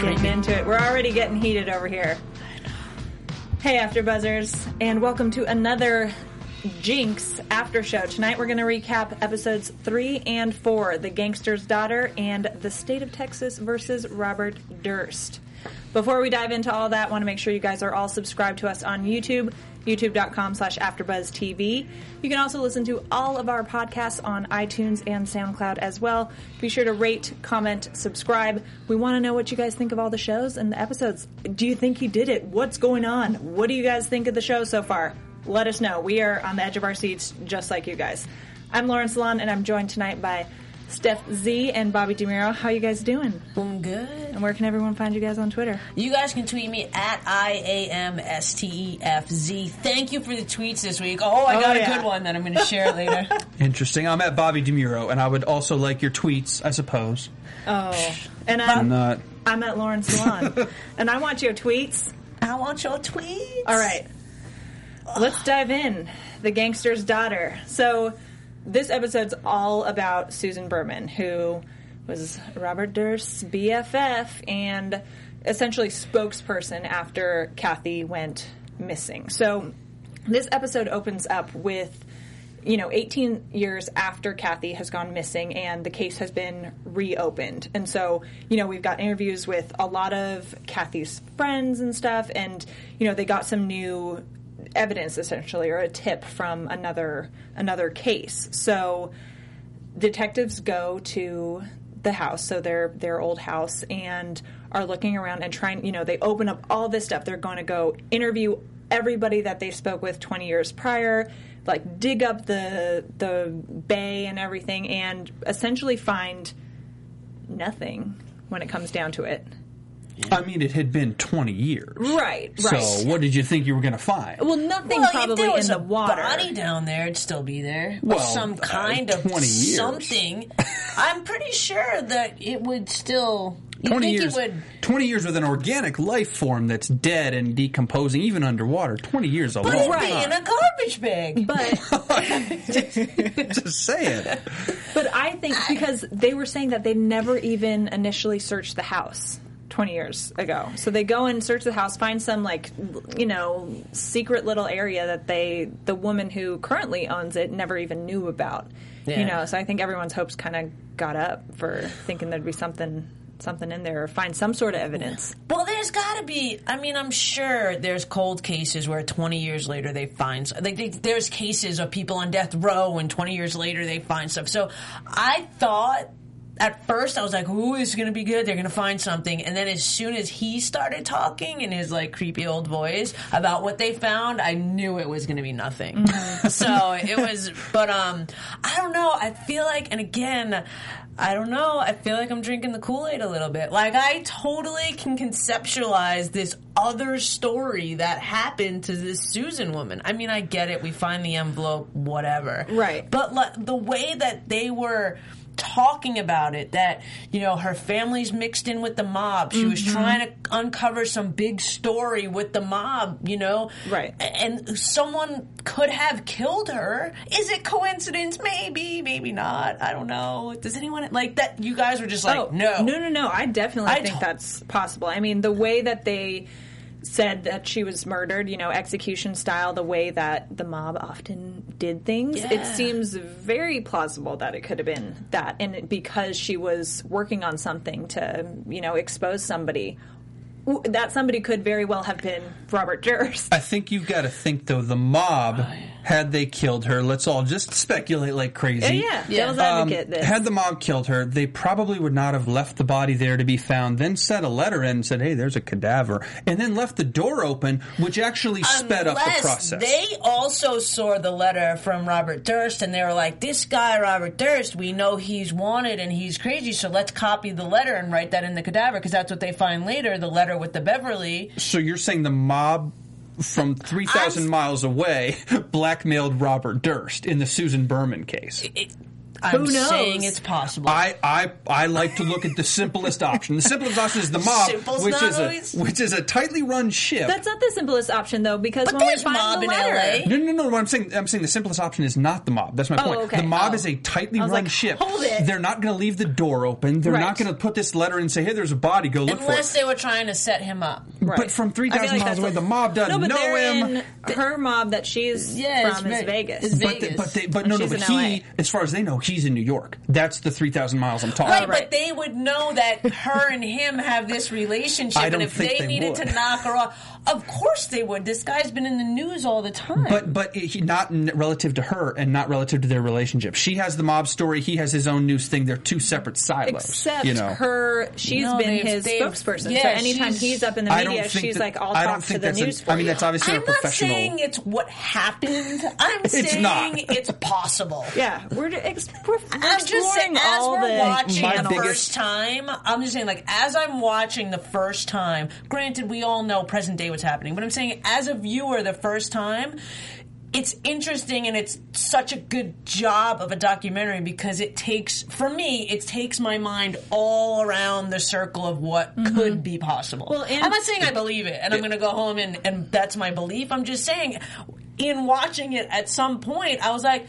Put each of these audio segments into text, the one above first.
Getting into it. We're already getting heated over here. Hey, After Buzzers, and welcome to another Jinx After Show. Tonight we're going to recap episodes three and four The Gangster's Daughter and The State of Texas versus Robert Durst. Before we dive into all that, I want to make sure you guys are all subscribed to us on YouTube, youtube.com slash AfterBuzzTV. You can also listen to all of our podcasts on iTunes and SoundCloud as well. Be sure to rate, comment, subscribe. We want to know what you guys think of all the shows and the episodes. Do you think he did it? What's going on? What do you guys think of the show so far? Let us know. We are on the edge of our seats just like you guys. I'm Lauren Salaun and I'm joined tonight by Stef Z and Bobby DeMuro. How you guys doing? I'm good. And where can everyone find you guys on Twitter? You guys can tweet me at I A M S T E F Z. Thank you for the tweets this week. Oh, I Oh, got yeah. a good one that I'm going to share later. Interesting. I'm at Bobby DeMuro, and I would also like your tweets, I suppose. Oh, and I'm I'm, not. I'm at Lauren Salaun. and I want your tweets. I want your tweets. All right. Let's dive in. The Gangster's Daughter. So, this episode's all about Susan Berman, who was Robert Durst's BFF and essentially spokesperson after Kathy went missing. So, this episode opens up with you know, 18 years after Kathy has gone missing and the case has been reopened. And so, you know, we've got interviews with a lot of Kathy's friends and stuff, and, you know, they got some new evidence essentially or a tip from another another case. So detectives go to the house, so their their old house, and are looking around and trying. You know, they open up all this stuff. They're going to go interview everybody that they spoke with 20 years prior, like dig up the the bay and everything, and essentially find nothing when it comes down to it. I mean, it had been 20 years. Right, right. So, what did you think you were going to find? well, nothing Well, if probably there was in the a water. body down there, it'd still be there. Well, or some uh, kind of years. something. I'm pretty sure that it would still. You 20 think years. It would, 20 years with an organic life form that's dead and decomposing, even underwater. 20 years a but long it'd be in a garbage bag. but Just saying. But I think because they were saying that they never even initially searched the house 20 years ago. So they go and search the house, find some like you know, secret little area that they the woman who currently owns it never even knew about. Yeah. You know, so I think everyone's hopes kind of got up for thinking there'd be something something in there or find some sort of evidence. Well, there's got to be. I mean, I'm sure there's cold cases where 20 years later they find. Like, they, there's cases of people on death row, and 20 years later they find stuff. So, I thought at first I was like, "Ooh, this is gonna be good. They're gonna find something." And then as soon as he started talking in his like creepy old voice about what they found, I knew it was gonna be nothing. so it was. But um, I don't know. I feel like, and again. I don't know. I feel like I'm drinking the Kool Aid a little bit. Like, I totally can conceptualize this other story that happened to this Susan woman. I mean, I get it. We find the envelope, whatever. Right. But like, the way that they were talking about it that you know her family's mixed in with the mob. She was mm-hmm. trying to uncover some big story with the mob you know? Right. and someone could have killed her. Is it coincidence? Maybe maybe not. I don't know. Does anyone like that you guys were just like oh no. no, no, no! I definitely I think to- that's possible. I mean, the way that they said that she was murdered, you know, execution style, the way that the mob often did things, it seems very plausible that it could have been that, and because she was working on something to, you know, expose somebody. That somebody could very well have been Robert Durst. I think you've got to think, though, the mob oh, had they killed her, let's all just speculate like crazy. Yeah, yeah. Yeah. Devil's Um, advocate. this. had the mob killed her, they probably would not have left the body there to be found, then sent a letter in and said, hey, there's a cadaver, and then left the door open, which actually sped up the Unless process. They also saw the letter from Robert Durst and they were like, this guy, Robert Durst, we know he's wanted and he's crazy, so let's copy the letter and write that in the cadaver because that's what they find later, the letter with the Beverly. so you're saying the mob from 3,000 miles away blackmailed Robert Durst in the Susan Berman case. It, I'm knows? saying it's possible. I, I I like to look at the simplest option. The simplest option is the mob, Simple's which not is a which is a tightly run ship. That's not the simplest option though, because But when we there's find mob the in LA. no, no, no. What I'm saying, I'm saying the simplest option is not the mob. That's my Oh, point. okay. The mob Oh. is a tightly run like, ship. hold it. They're not going to leave the door open. They're Right. not going to put this letter and say, "Hey, there's a body. Go look Unless for it." they were trying to set him up. Right. But from 3,000 like miles away, a- the mob doesn't no, but know him. In her mob that she's Yeah, from is Vegas. But, Vegas. but, they, but no, no, but he, as far as they know, he's in New York. That's the 3,000 miles I'm talking Right, about. but they would know that her and him have this relationship, and if they, they needed would. to knock her off, of course they would. This guy's been in the news all the time. But but he, not n- relative to her and not relative to their relationship. She has the mob story. He has his own news thing. They're two separate silos. Except you know. her, she's No, been his they've- spokesperson. so yeah, anytime he's up in the media, she's that- like, "I'll I don't talk to the news for I mean, you." that's obviously I'm a not saying it's what happened. I'm It's saying not. it's possible. yeah, we're, ex- we're, we're I'm just saying, exploring as we're the watching the biggest- first time, I'm just saying, like, as I'm watching the first time, granted, we all know present day what's happening, but I'm saying, as a viewer, the first time, it's interesting and it's such a good job of a documentary because it takes, for me, it takes my mind all around the circle of what mm-hmm. could be possible. Well, and- I'm not saying I believe it and I'm going to go home and, and that's my belief. I'm just saying, in watching it at some point, I was like,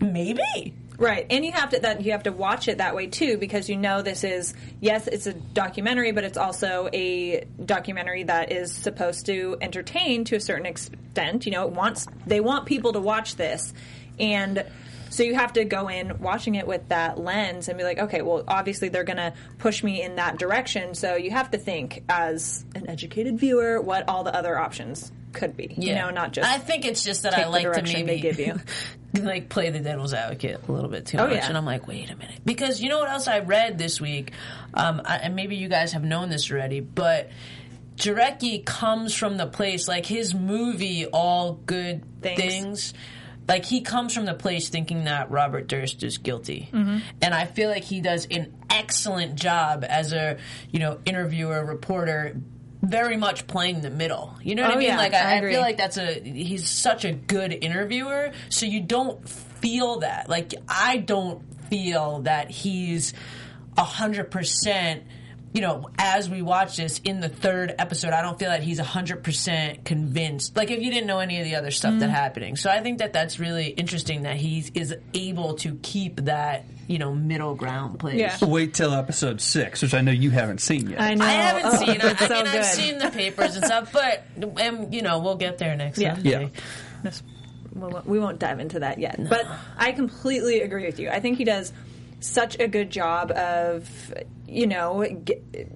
maybe. Right, and you have to that you have to watch it that way too because you know this is yes, it's a documentary, but it's also a documentary that is supposed to entertain to a certain extent. You know, it wants they want people to watch this, and so you have to go in watching it with that lens and be like, okay, well, obviously they're going to push me in that direction, so you have to think as an educated viewer what all the other options could be. You know, not just I think it's just that I like to maybe they give you. like play the devil's advocate a little bit too Oh, much, yeah. and I'm like, wait a minute, because you know what else I read this week, um, I, and maybe you guys have known this already, but. Jarecki comes from the place like his movie All Good Things. Things. like he comes from the place thinking that Robert Durst is guilty, Mm-hmm. and I feel like he does an excellent job as a you know interviewer reporter, very much playing the middle. You know what Oh, I mean? yeah, like I, I I feel like that's a he's such a good interviewer, so you don't feel that. Like I don't feel that he's a hundred percent. You know, as we watch this in the third episode, I don't feel that he's hundred percent convinced. Like if you didn't know any of the other stuff Mm. that's happening, so I think that that's really interesting that he is able to keep that you know middle ground place. Yeah. Wait till episode six, which I know you haven't seen yet. I know. I haven't Oh, seen it. it's I mean, good. I've seen the papers and stuff, but and, you know, we'll get there next Yeah. Sunday. Yeah. We won't- we won't dive into that yet. But I completely agree with you. I think he does such a good job of, you know, ge-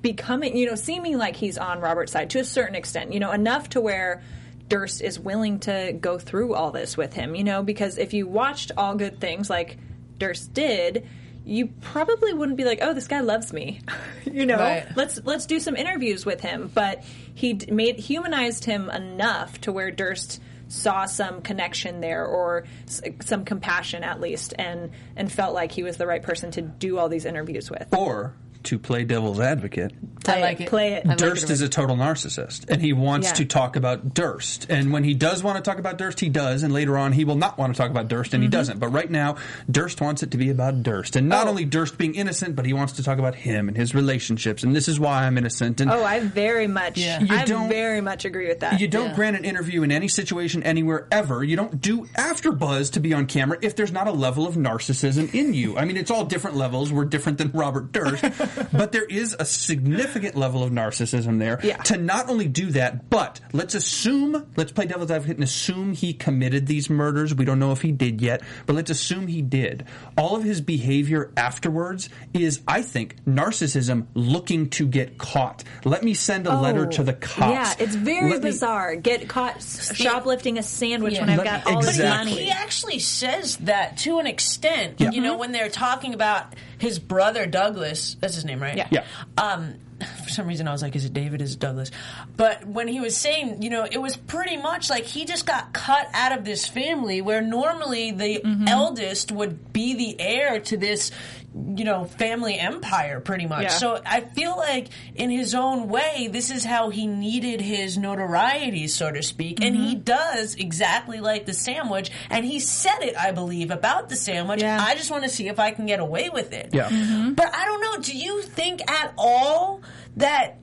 becoming, you know, seeming like he's on Robert's side to a certain extent, you know, enough to where Durst is willing to go through all this with him, you know, because if you watched All Good Things like Durst did, you probably wouldn't be like, "Oh, this guy loves me," you know. Right. Let's let's do some interviews with him. But he d- made humanized him enough to where Durst saw some connection there or s- some compassion at least, and and felt like he was the right person to do all these interviews with. or to play devil's advocate, I like it. Play it. I like Durst it. is a total narcissist, and he wants Yeah. to talk about Durst. And when he does want to talk about Durst, he does. And later on, he will not want to talk about Durst, and he doesn't. But right now, Durst wants it to be about Durst, and not Mm-hmm. Oh. only Durst being innocent, but he wants to talk about him and his relationships. And this is why I'm innocent. And Oh, I very much, Yeah. You I don't- very much agree with that. you don't Yeah. grant an interview in any situation anywhere ever. You don't do after buzz to be on camera if there's not a level of narcissism in you. I mean, it's all different levels. We're different than Robert Durst, but there is a significant level of narcissism there. Yeah. To not only do that, but let's assume, let's play devil's advocate and assume he committed these murders. We don't know if he did yet, but let's assume he did. All of his behavior afterwards is, I think, narcissism looking to get caught. Let me send a letter to the oh, cops. Oh, Yeah, it's very Let me- bizarre. Get caught shoplifting a sandwich when Yeah. I've Let- got all this exactly. money. He actually says that to an extent. Yeah. You know, mm-hmm. when they're talking about his brother Douglas, that's his name, right? Yeah. Yeah. Um, for some reason, I was like, "Is it David? Is it Douglas?" But when he was saying, you know, it was pretty much like he just got cut out of this family, where normally the Mm-hmm. eldest would be the heir to this, you know, family empire, pretty much. Yeah. So I feel like, in his own way, this is how he needed his notoriety, so to speak, and Mm-hmm. he does exactly like the sandwich. And he said it, I believe, about the sandwich. Yeah. I just want to see if I can get away with it. Yeah. Mm-hmm. But I don't know. Do you think at all that?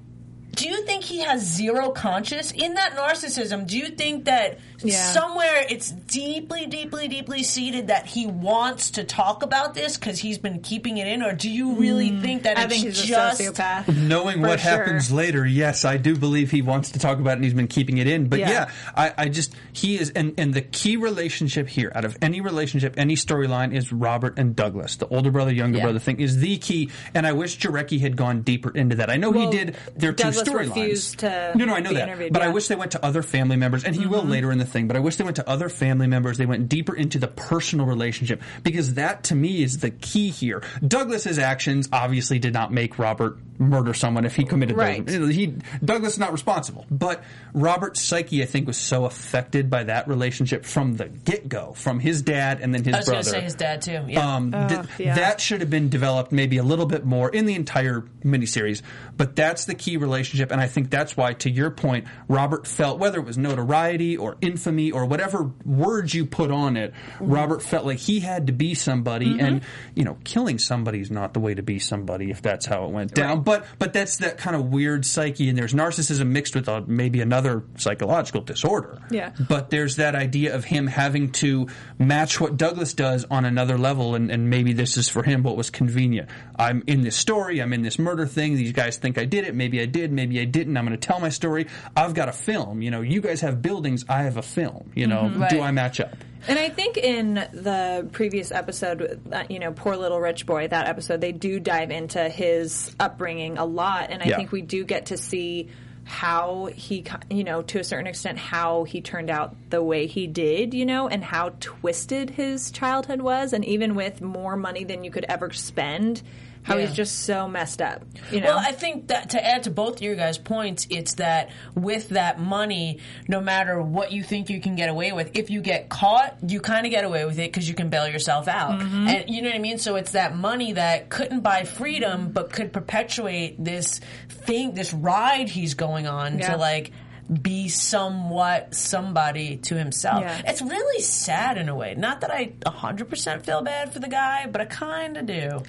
Do you think he has zero conscience in that narcissism? Do you think that Yeah. somewhere it's deeply, deeply, deeply seated that he wants to talk about this because he's been keeping it in, or do you really think that Mm. I it's think he's just a sociopath. Knowing what sure. happens later, yes, I do believe he wants to talk about it and he's been keeping it in. But Yeah. yeah, I, I just, he is, and, and the key relationship here, out of any relationship, any storyline, is Robert and Douglas. The older brother, younger Yeah. brother thing is the key. And I wish Jarecki had gone deeper into that. I know Well, he did their two storylines. No, no, I know that. but I yeah. Mm-hmm. wish they went to other family members, and he will later in the thing, but I wish they went to other family members. They went deeper into the personal relationship because that to me is the key here. Douglas's actions obviously did not make Robert murder someone if he committed Right. those. He Douglas is not responsible, but Robert's psyche I think was so affected by that relationship from the get go, from his dad and then his I was going brother. to say his dad too. Yeah. Um, th- yeah. That should have been developed maybe a little bit more in the entire miniseries, but that's the key relationship, and I think that's why, to your point, Robert felt whether it was notoriety or infamy or whatever words you put on it, mm-hmm. Robert felt like he had to be somebody, mm-hmm. and you know, killing somebody is not the way to be somebody if that's how it went down. But but that's that kind of weird psyche, and there's narcissism mixed with a, maybe another psychological disorder. Yeah. But there's that idea of him having to match what Douglas does on another level, and, and maybe this is for him what was convenient. I'm in this story, I'm in this murder thing. These guys think I did it. Maybe I did, maybe I didn't. I'm going to tell my story. I've got a film. You know, you guys have buildings, I have a film. You know, do Right. I match up? And I think in the previous episode, uh, you know, Poor Little Rich Boy, that episode, they do dive into his upbringing a lot. And I Yeah. think we do get to see how he, you know, to a certain extent, how he turned out the way he did, you know, and how twisted his childhood was. And even with more money than you could ever spend, how Yeah. he's just so messed up, you know? Well, I think that to add to both of your guys' points, it's that with that money, no matter what you think you can get away with, if you get caught, you kind of get away with it because you can bail yourself out. Mm-hmm. And you know what I mean? So it's that money that couldn't buy freedom, but could perpetuate this thing, this ride he's going on Yeah. to like be somewhat somebody to himself. Yeah. It's really sad in a way. Not that I 100% feel bad for the guy, but I kind of do.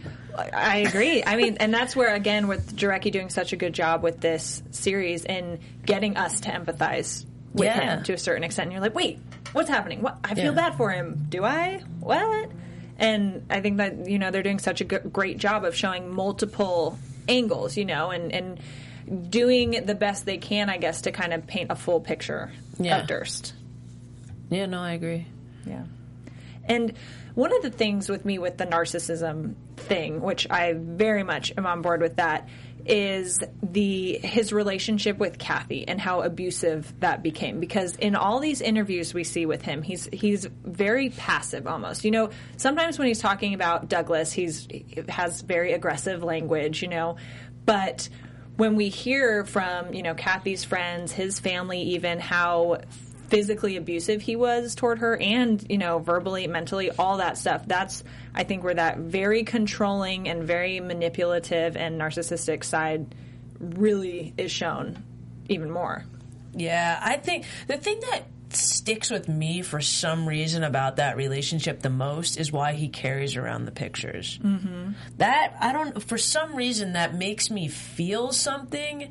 I agree. I mean, and that's where again with Jarecki doing such a good job with this series and getting us to empathize with Yeah. him to a certain extent. And you're like, wait, what's happening? What? I feel Yeah. bad for him. Do I? What? And I think that you know they're doing such a g- great job of showing multiple angles, you know, and and doing the best they can, I guess, to kind of paint a full picture Yeah. of Durst. Yeah, no, I agree. Yeah. And one of the things with me with the narcissism thing, which I very much am on board with that, is the his relationship with Kathy and how abusive that became. Because in all these interviews we see with him, he's he's very passive almost. You know, sometimes when he's talking about Douglas, he's he has very aggressive language, you know, but when we hear from, you know, Kathy's friends, his family even how physically abusive he was toward her and you know verbally mentally all that stuff that's i think where that very controlling and very manipulative and narcissistic side really is shown even more. Yeah, I think the thing that sticks with me for some reason about that relationship the most is why he carries around the pictures. Mm-hmm. That I don't. For some reason, that makes me feel something.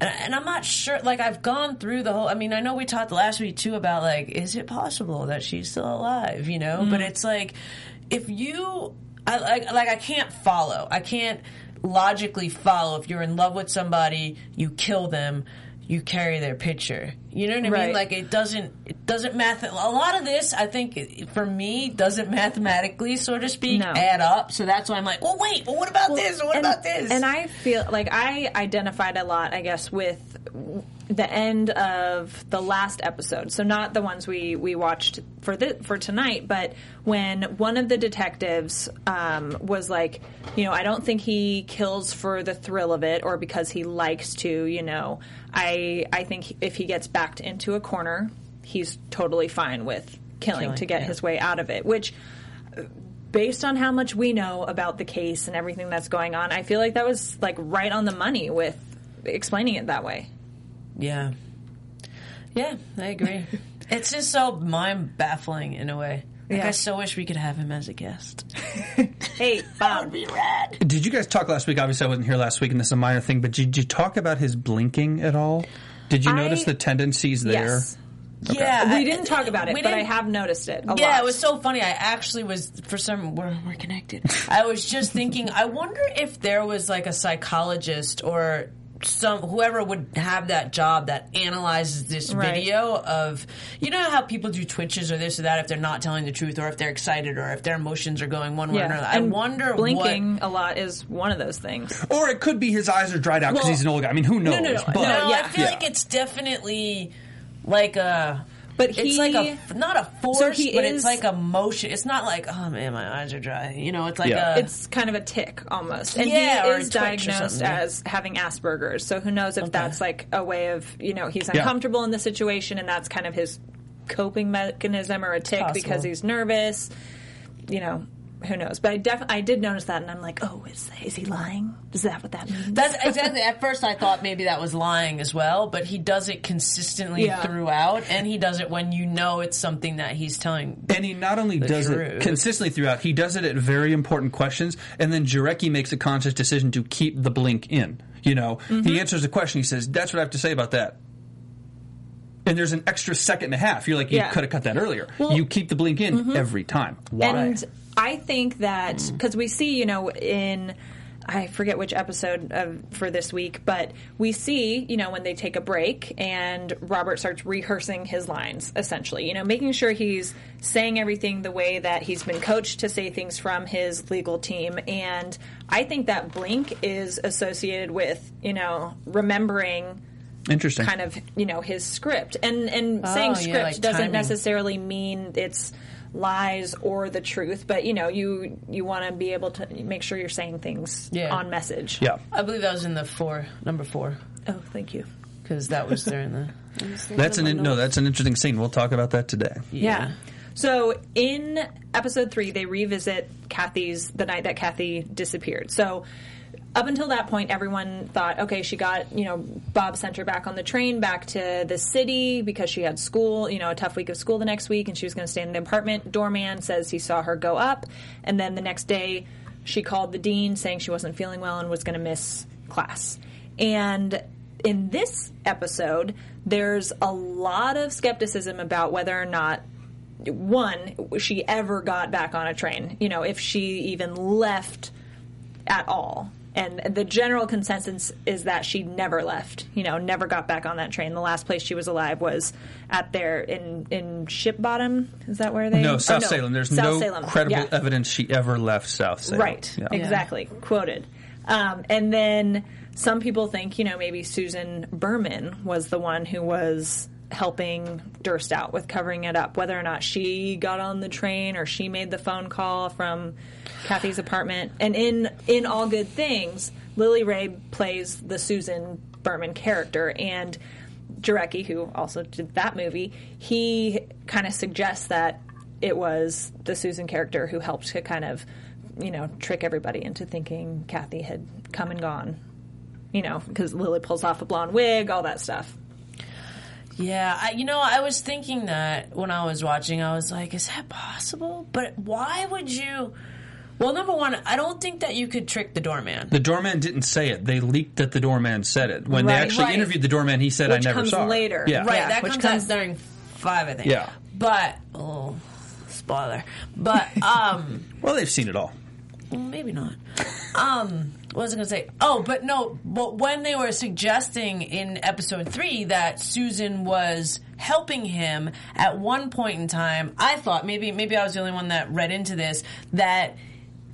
And, and I'm not sure. Like I've gone through the whole. I mean, I know we talked last week too about like, is it possible that she's still alive? You know, but it's like if you, I like, like I can't follow. I can't logically follow. If you're in love with somebody, you kill them. You carry their picture. You know what I mean? Like it doesn't. It doesn't math. A lot of this, I think, for me, doesn't mathematically, so to speak, No. add up. So that's why I'm like, well, wait. Well, what about this? What and, about this? And I feel like I identified a lot, I guess, with the end of the last episode. So not the ones we we watched for the for tonight, but when one of the detectives um, was like, you know, I don't think he kills for the thrill of it or because he likes to. You know, I I think if he gets backed into a corner, he's totally fine with killing, Killing, to get yeah. his way out of it, which based on how much we know about the case and everything that's going on, I feel like that was like right on the money with explaining it that way. Yeah. Yeah, I agree. it's just so mind baffling in a way. Like, Yeah. I so wish we could have him as a guest. Hey, Bob. be rad. Did you guys talk last week? Obviously, I wasn't here last week, and this is a minor thing. But did you talk about his blinking at all? Did you I- notice the tendencies there? Yes. Yeah, We didn't talk about it, but I have noticed it a Yeah, lot. it was so funny. I actually was for some we're, we're connected. I was just thinking. I wonder if there was like a psychologist or some whoever would have that job that analyzes this Right. video of you know how people do twitches or this or that if they're not telling the truth or if they're excited or if their emotions are going one way or another. I and wonder what blinking a lot is one of those things. Or it could be his eyes are dried out because Well- he's an old guy. I mean, who knows? no, no. But No, No, yeah. I feel Yeah. like it's definitely like a. But it's he- like a not a force, So he but is- it's like a motion. It's not like oh man, my eyes are dry. You know, it's like Yeah. a. It's kind of a tick almost. And Yeah, he is diagnosed as having Asperger's. So who knows if that's like a way of, you know, he's Yeah. uncomfortable in the situation and that's kind of his coping mechanism or a tick Possible. because he's nervous. You know, who knows? But I def- I did notice that and I'm like, oh, is, is he lying? Is that what that means? That's exactly. At first, I thought maybe that was lying as well, but he does it consistently Yeah. throughout, and he does it when you know it's something that he's telling. And he not only does it consistently throughout, he does it at very important questions, and then Jarecki makes a conscious decision to keep the blink in. You know, Mm-hmm. he answers the question, he says, That's what I have to say about that. And there's an extra second and a half. You're like, you Yeah. could have cut that earlier. Well- mm-hmm. you keep the blink in every time. Why? And I think that because we see, you know, in I forget which episode of, for this week, but we see, you know, when they take a break and Robert starts rehearsing his lines, essentially, you know, making sure he's saying everything the way that he's been coached to say things from his legal team. And I think that blink is associated with, you know, remembering Interesting. kind of you know his script and and oh, saying yeah, script like doesn't timing. necessarily mean it's lies or the truth but you know you you want to be able to make sure you're saying things Yeah. on message yeah. I believe that was in the four, number four, oh thank you because that was during the. That's an in, no. That's an interesting scene. We'll talk about that today. yeah. So in episode three, they revisit Kathy's the night that Kathy disappeared. So up until that point, everyone thought, okay, she got you know Bob sent her back on the train back to the city because she had school, you know, a tough week of school the next week, and she was going to stay in the apartment. Doorman says he saw her go up, and then the next day she called the dean saying she wasn't feeling well and was going to miss class. And in this episode, there's a lot of skepticism about whether or not one she ever got back on a train. You know, if she even left at all. And the general consensus is that she never left. You know, never got back on that train. The last place she was alive was at there in in Ship Bottom. Is that where they? No, oh, South Salem. There's South no Salem. credible Yeah. evidence she ever left South Salem. Right. Yeah. Exactly. Quoted. Um, and then some people think, you know, maybe Susan Berman was the one who was helping Durst out with covering it up, whether or not she got on the train or she made the phone call from Kathy's apartment. And in in All Good Things, Lily Rabe plays the Susan Berman character and Jarecki, who also did that movie, he kind of suggests that it was the Susan character who helped to kind of, you know, trick everybody into thinking Kathy had come and gone. You know, because Lily pulls off a blonde wig, all that stuff. Yeah, I, you know, I was thinking that when I was watching, I was like, is that possible? But why would you? Well, number one, I don't think that you could trick the doorman. The doorman didn't say it. They leaked that the doorman said it. When they actually Right. interviewed the doorman, he said, Which "I never comes saw her." later. Yeah, Right, Yeah, that which comes, comes- out during five, I think. Yeah. But oh, spoiler. But um, Well, they've seen it all. well, maybe not. Um, what was I going to say? Oh, but no, but when they were suggesting in episode three that Susan was helping him at one point in time, I thought maybe maybe I was the only one that read into this that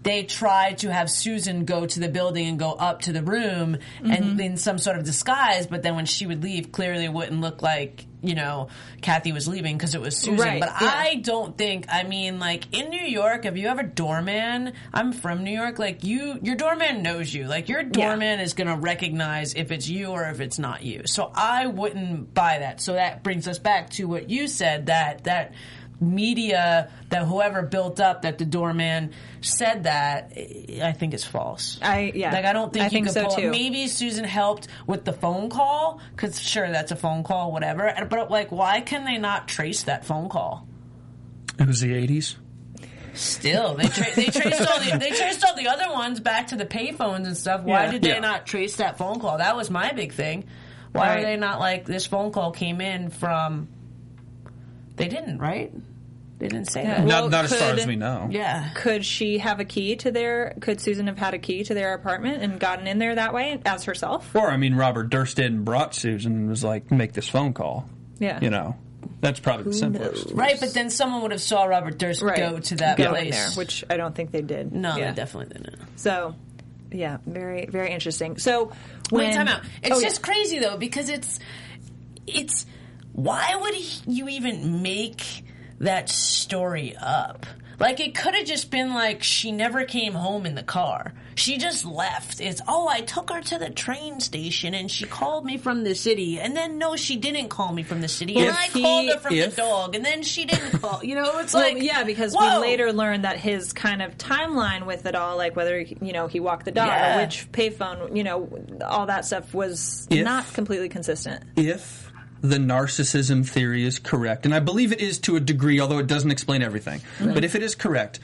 they tried to have Susan go to the building and go up to the room and mm-hmm. in some sort of disguise, but then when she would leave, clearly it wouldn't look like you know Kathy was leaving because it was Susan. Right, but yeah. I don't think. I mean, like in New York, if you have a doorman? I'm from New York. Like you, your doorman knows you. Like your doorman is going to recognize if it's you or if it's not you. So I wouldn't buy that. So that brings us back to what you said that that media that whoever built up that the doorman said that I think is false. I- yeah. like I don't think I you think could so, pull too. Maybe Susan helped with the phone call because sure that's a phone call, whatever. But like, why can they not trace that phone call? It was the '80s. Still, they tra- they traced all the they traced all the other ones back to the payphones and stuff. Why Yeah. did they Yeah. not trace that phone call? That was my big thing. Why Right. were they not like this phone call came in from? They didn't, right? They didn't say that. Well, not not as far could- as we know. Yeah. Could she have a key to their? Could Susan have had a key to their apartment and gotten in there that way as herself? Or I mean, Robert Durst did and brought Susan and was like, "Make this phone call." Yeah. You know, that's probably the simplest. knows? Right, but then someone would have saw Robert Durst Right. go to that Go place. there, which I don't think they did. no, Yeah. they definitely didn't. So, yeah, very very interesting. So when Wait, time out. It's Oh, yeah. just crazy though because it's it's why would he, you even make that story up? Like it could have just been like she never came home in the car. She just left. It's oh I took her to the train station and she called me from the city and then no she didn't call me from the city and I he- called her from if- the dog and then she didn't call. You know it's Well, like yeah, because whoa. we later learned that his kind of timeline with it all, like whether you know he walked the dog Yeah. or which payphone, you know, all that stuff was If- not completely consistent. if the narcissism theory is correct, and I believe it is to a degree, although it doesn't explain everything, mm-hmm. but if it is correct,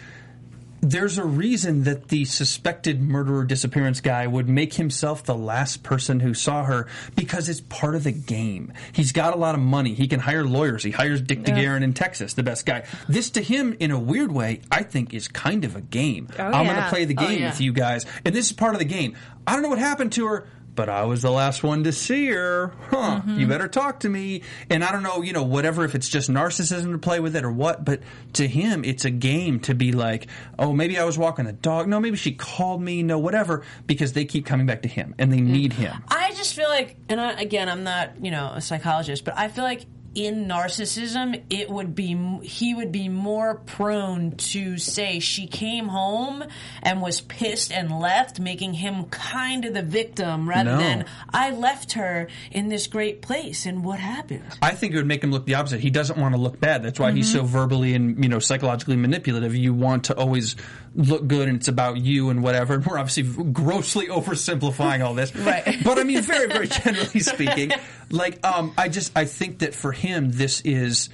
there's a reason that the suspected murderer disappearance guy would make himself the last person who saw her because it's part of the game. He's got a lot of money. He can hire lawyers. He hires Dick DeGuerin in Texas, the best guy. This to him, in a weird way, I think is kind of a game. Oh, I'm going to play the Oh, game yeah. with you guys, and this is part of the game. I don't know what happened to her but I was the last one to see her. Huh. Mm-hmm. You better talk to me. And I don't know, you know, whatever, if it's just narcissism to play with it or what, but to him, it's a game to be like, oh, maybe I was walking the dog. No, maybe she called me. No, whatever, because they keep coming back to him and they need him. I just feel like, and I, again, I'm not, you know, a psychologist, but I feel like in narcissism, it would be he would be more prone to say she came home and was pissed and left, making him kind of the victim rather No. than I left her in this great place and what happened. I think it would make him look the opposite. He doesn't want to look bad. That's why he's so mm-hmm. verbally and you know psychologically manipulative. You want to always look good, and it's about you and whatever. And we're obviously grossly oversimplifying all this, Right. But I mean, very, very generally speaking, like um, I just I think that for him, this is.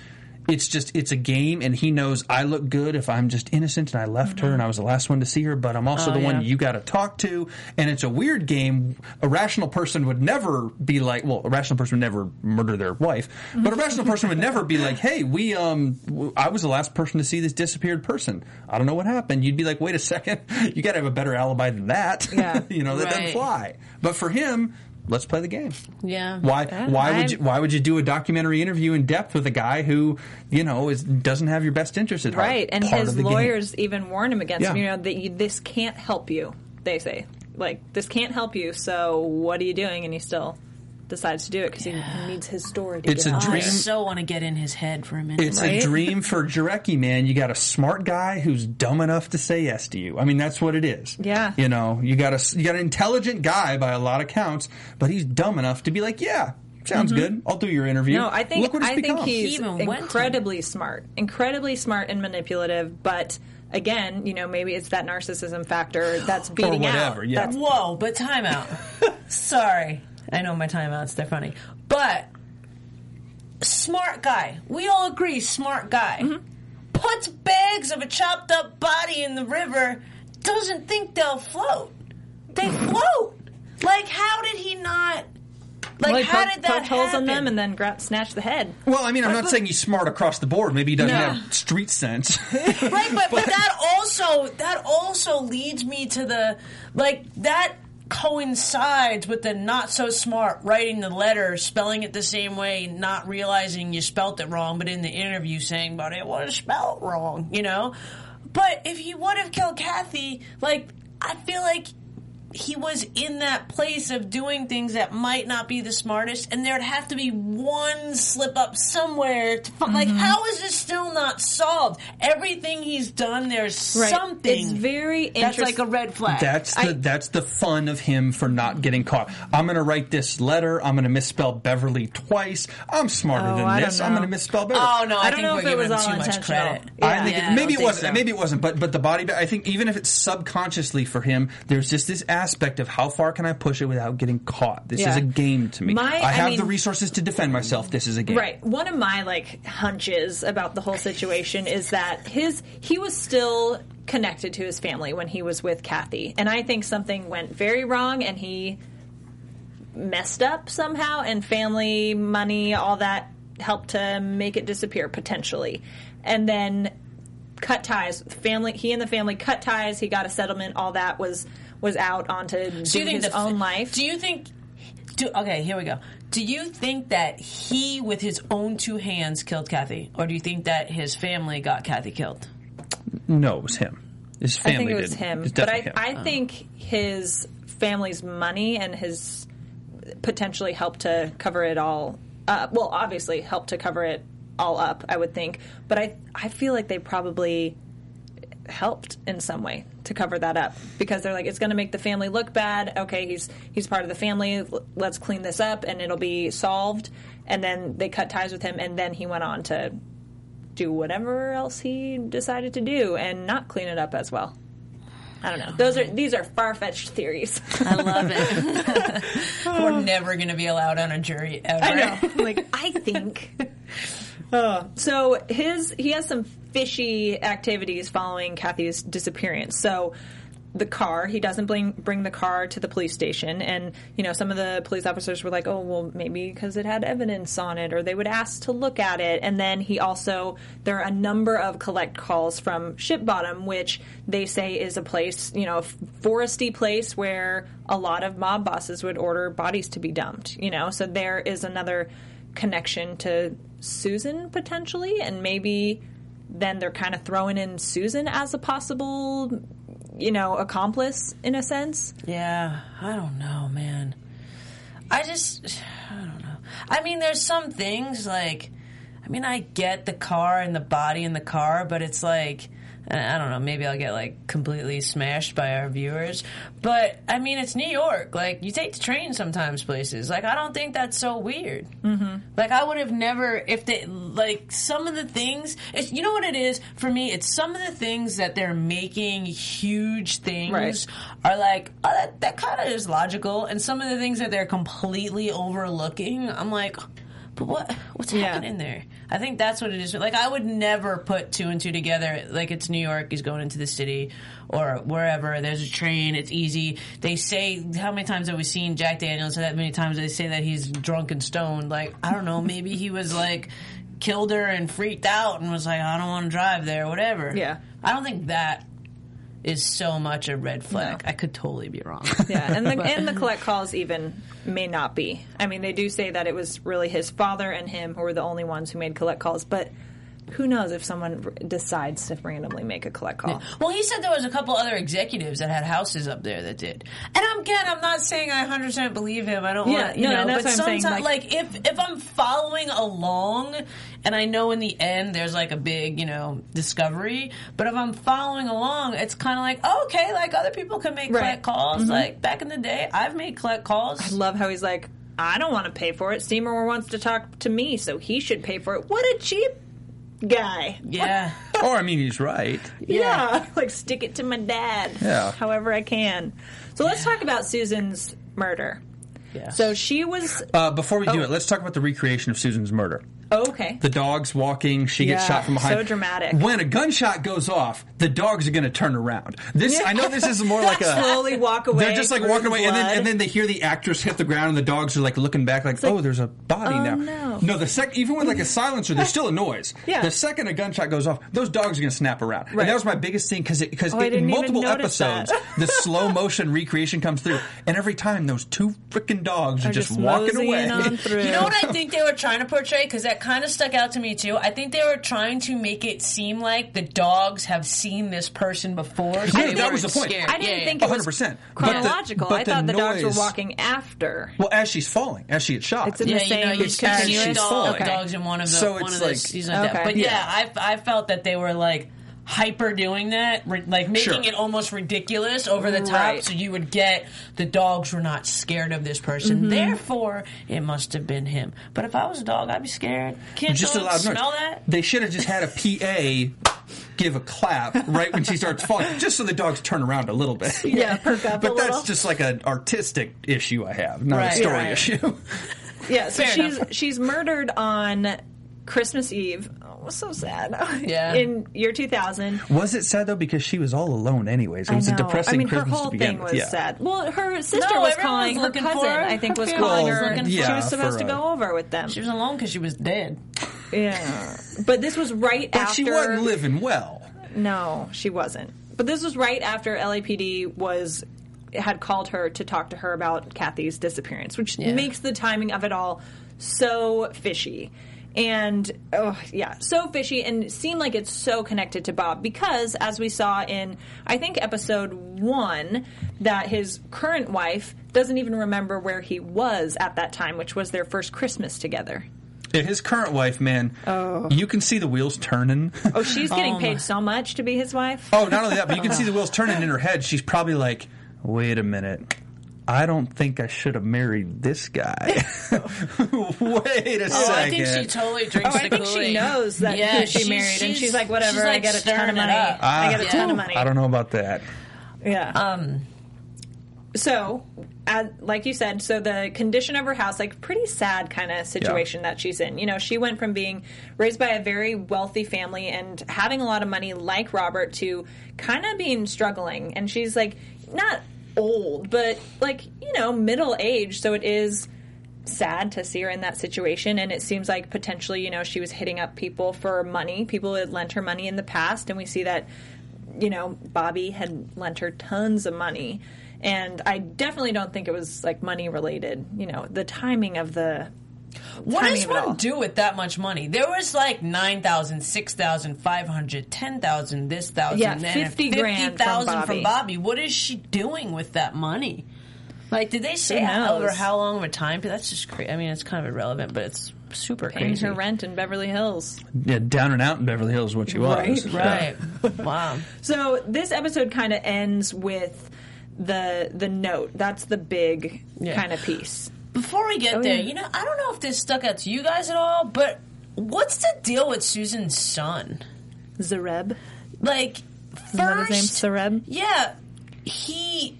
It's just it's a game, and he knows I look good if I'm just innocent and I left her and I was the last one to see her, but I'm also Oh, the one you got to talk to, and it's a weird game. A rational person would never be like, well, a rational person would never murder their wife, but a rational person would never be like, hey, we um, I was the last person to see this disappeared person. I don't know what happened. You'd be like, wait a second, you got to have a better alibi than that. Yeah. you know that doesn't fly. But for him. Let's play the game. Yeah. Why? why would I'm- you? Why would you do a documentary interview in depth with a guy who, you know, is doesn't have your best interest at heart? Right, and Part his the game. lawyers even warn him against, Yeah. you know, that you, this can't help you. They say, like, this can't help you. So what are you doing? And he still decides to do it because he needs his story to It's get a out. I dream. so want to get in his head for a minute. It's Right? a dream for Jarecki, man. You got a smart guy who's dumb enough to say yes to you. I mean, that's what it is. Yeah. You know, you got a you got an intelligent guy by a lot of counts, but he's dumb enough to be like, yeah, sounds good. I'll do your interview. Mm-hmm. No, I think Look what it's I think he's He even went incredibly smart, incredibly smart and manipulative. But again, you know, maybe it's that narcissism factor that's beating whatever, out. yeah. That's- Whoa, but timeout. Sorry. I know my timeouts, they're funny. But smart guy. We all agree, smart guy. Mm-hmm. Puts bags of a chopped up body in the river, doesn't think they'll float. They float. Like how did he not like well, how poked- did that poked holes happen? in them and then gra- snatched the head. well, I mean, I'm not saying he's smart across the board. Maybe he doesn't No. have street sense. right but, but that also that also leads me to the like that coincides with the not so smart writing the letter, spelling it the same way, not realizing you spelt it wrong, but in the interview saying, but it was spelled wrong, you know? But if he would have killed Kathy, like, I feel like he was in that place of doing things that might not be the smartest, and there'd have to be one slip up somewhere. To, fi- Like, mm-hmm. how is this still not solved? Everything he's done, there's Right. something It's very that's like a red flag. That's the that's the fun of him for not getting caught. I'm going to write this letter. I'm going to misspell Beverly twice. I'm smarter Oh, than I this. I'm going to misspell Beverly. oh no, I, I don't think know if it was all too much credit. Yeah. I think Yeah, it, maybe don't it wasn't. think so. Maybe it wasn't. But but the body. I think even if it's subconsciously for him, there's just this aspect of how far can I push it without getting caught. This is a game to me. My- I I have mean- the resources to defend myself. This is a game. Right. One of my like hunches about the whole situation is that his he was still connected to his family when he was with Kathy. And I think something went very wrong and he messed up somehow and family, money, all that helped to make it disappear potentially. And then cut ties. Family he and the family cut ties, he got a settlement, all that was was out onto Do you do think his the- own life. Do you think? Do, okay, here we go. Do you think that he, with his own two hands, killed Kathy, or do you think that his family got Kathy killed? No, it was him. His family. I think it was did. him. It's But I, him. I think his family's money and his potentially helped to cover it all. Uh, well, obviously helped to cover it all up. I would think, but I I feel like they probably helped in some way to cover that up because they're like it's going to make the family look bad. Okay, he's he's part of the family. Let's clean this up and it'll be solved. And then they cut ties with him, and then he went on to do whatever else he decided to do and not clean it up as well. I don't know. Those are these are far fetched theories. I love it. We're never going to be allowed on a jury ever. I know. like I think. Oh, so his he has some fishy activities following Kathy's disappearance. So the car, he doesn't bring bring the car to the police station, and you know some of the police officers were like, "Oh, well, maybe because it had evidence on it," or they would ask to look at it. And then he also there are a number of collect calls from Ship Bottom, which they say is a place, you know, a foresty place where a lot of mob bosses would order bodies to be dumped. You know, so there is another connection to Susan potentially, and maybe then they're kind of throwing in Susan as a possible, you know, accomplice in a sense. Yeah, I don't know, man. I just, I don't know. I mean, there's some things like, I mean, I get the car and the body in the car, but it's like, I don't know, maybe I'll get like completely smashed by our viewers. But I mean, it's New York. Like, you take the train sometimes places. Like, I don't think that's so weird. Mm-hmm. Like, I would have never, if they, like, some of the things, it's, you know what it is? For me, it's some of the things that they're making huge things Right. are like, oh, that, that kind of is logical. And some of the things that they're completely overlooking, I'm like, but what what's Yeah. happening there? I think that's what it is. Like, I would never put two and two together. Like, it's New York, he's going into the city or wherever. There's a train, it's easy. They say, how many times have we seen Jack Daniels? That many times they say that he's drunk and stoned. Like, I don't know, maybe he was like, killed her and freaked out and was like, I don't want to drive there, whatever. Yeah. I don't think that is so much a red flag. I could totally be wrong. Yeah, and the and the collect calls even may not be. I mean, they do say that it was really his father and him who were the only ones who made collect calls, but who knows if someone r- decides to randomly make a collect call? Well, he said there was a couple other executives that had houses up there that did. And I'm, again, I'm not saying I 100% believe him. I don't Yeah, want, you no, know, but what I'm saying, sometimes, like- like, if if I'm following along, and I know in the end there's like a big, you know, discovery, but if I'm following along, it's kind of like oh, okay, like other people can make Right. collect calls. Mm-hmm. Like back in the day, I've made collect calls. I Love how he's like, I don't want to pay for it. Seymour wants to talk to me, so he should pay for it. What a cheap guy. Yeah. or I mean, he's right. Yeah. like stick it to my dad. Yeah. However I can. So let's talk about Susan's murder. Yeah. So she was Uh, before we do Oh. it, let's talk about the recreation of Susan's murder. Oh, okay. The dog's walking. She gets Yeah, shot from behind. so dramatic. When a gunshot goes off, the dogs are going to turn around. This I know this is more like a Slowly walk away. They're just like walking away, and then, and then they hear the actress hit the ground, and the dogs are like looking back, like, "Oh, there's a body oh, now." no. no, the sec even with like a silencer, there's still a noise. Yeah. The second a gunshot goes off, those dogs are going to snap around, and Right. that was my biggest thing because because Oh, in multiple episodes, the slow motion recreation comes through, and every time those two freaking dogs are, Are just, just walking away. You know what I think they were trying to portray? Because that kind of stuck out to me too. I think they were trying to make it seem like the dogs have seen this person before. So Yeah, that was the point. Scared. I didn't Yeah, think yeah. it was 100%. But the- chronological. but I the thought the dogs were walking after. Well, as she's falling, as she gets shot. It's in Yeah, the you same know, you It's carry continuous your falling. dogs in one of the So one it's of the like- seasons. Okay. But Yeah. yeah, I I felt that they were like hyper doing that, like making Sure. it almost ridiculous, over the top, Right. so you would get the dogs were not scared of this person. Mm-hmm. Therefore, it must have been him. But if I was a dog, I'd be scared. Can't just a loud noise. smell that? They should have just had a PA give a clap right when she starts falling, just so the dogs turn around a little bit. Yeah, perk up But that's little. just like an artistic issue I have, not Right. a story Right. issue. Yeah, so Fair she's enough. she's murdered on Christmas Eve. Oh, so sad. Yeah. In year 2000. Was it sad though because she was all alone anyways? It was I a know. depressing I mean, Christmas her whole to begin thing with. was yeah. sad. Well, her sister No, was calling was her cousin. for her. I think was calling was her. looking She for was supposed for to go over with them. She was alone because she was dead. yeah, but this was right But after. she wasn't living well. No, she wasn't. But this was right after LAPD was had called her to talk to her about Kathy's disappearance, which Yeah. makes the timing of it all so fishy. And oh yeah, so fishy and seemed like it's so connected to Bob because as we saw in I think episode 1 that his current wife doesn't even remember where he was at that time, which was their first Christmas together. Yeah, His current wife, man, oh. you can see the wheels turning. Oh, she's getting Oh, paid so much to be his wife. Oh, not only that, but you can see the wheels turning in her head. She's probably like, wait a minute. I don't think I should have married this guy. wait a Oh, second. I think she totally drinks Oh, I think she knows that Yeah, who she she's- married, and she's like, she's whatever. I get a ton of money. up. I get a Ah, ton of money. I don't know about that. Yeah. Um, so, as, like you said, so the condition of her house, like pretty sad kind of situation that she's in. You know, she went from being raised by a very wealthy family and having a lot of money, like Robert, to kind of being struggling. And she's like not old, but like you know, middle age. So it is sad to see her in that situation and it seems like potentially you know she was hitting up people for money people had lent her money in the past and we see that you know bobby had lent her tons of money and i definitely don't think it was like money related you know the timing of the what does of it all. one do with that much money? There was like 9,000, 6,000, 500, 10,000, this thousand, Yeah, and 50 grand from 50,000 Bobby. from Bobby. What is she doing with that money? Like, did they say how, over how long of a time? That's just crazy. I mean, it's kind of irrelevant, but it's super paying crazy. her rent in beverly hills Yeah, down and out in Beverly Hills, is what she was. Right, Right. wow. so this episode kind of ends with the the note that's the big Yeah. kind of piece Before we get Oh, there, yeah. you know, I don't know if this stuck out to you guys at all, but what's the deal with Susan's son? Sareb Like, is that his name first, Sareb yeah, he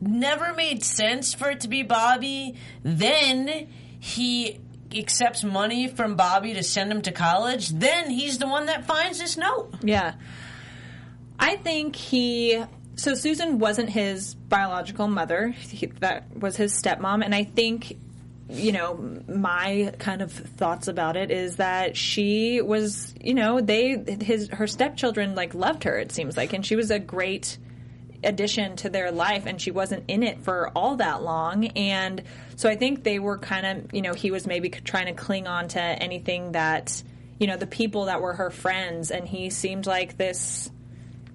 never made sense for it to be Bobby. Then he accepts money from Bobby to send him to college. Then he's the one that finds this note. Yeah. I think he. So Susan wasn't his biological mother. He, that was his stepmom. And I think, you know, my kind of thoughts about it is that she was, you know, they, his, her stepchildren, like, loved her, it seems like. And she was a great addition to their life and she wasn't in it for all that long and so i think they were kind of you know he was maybe trying to cling on to anything that you know the people that were her friends and he seemed like this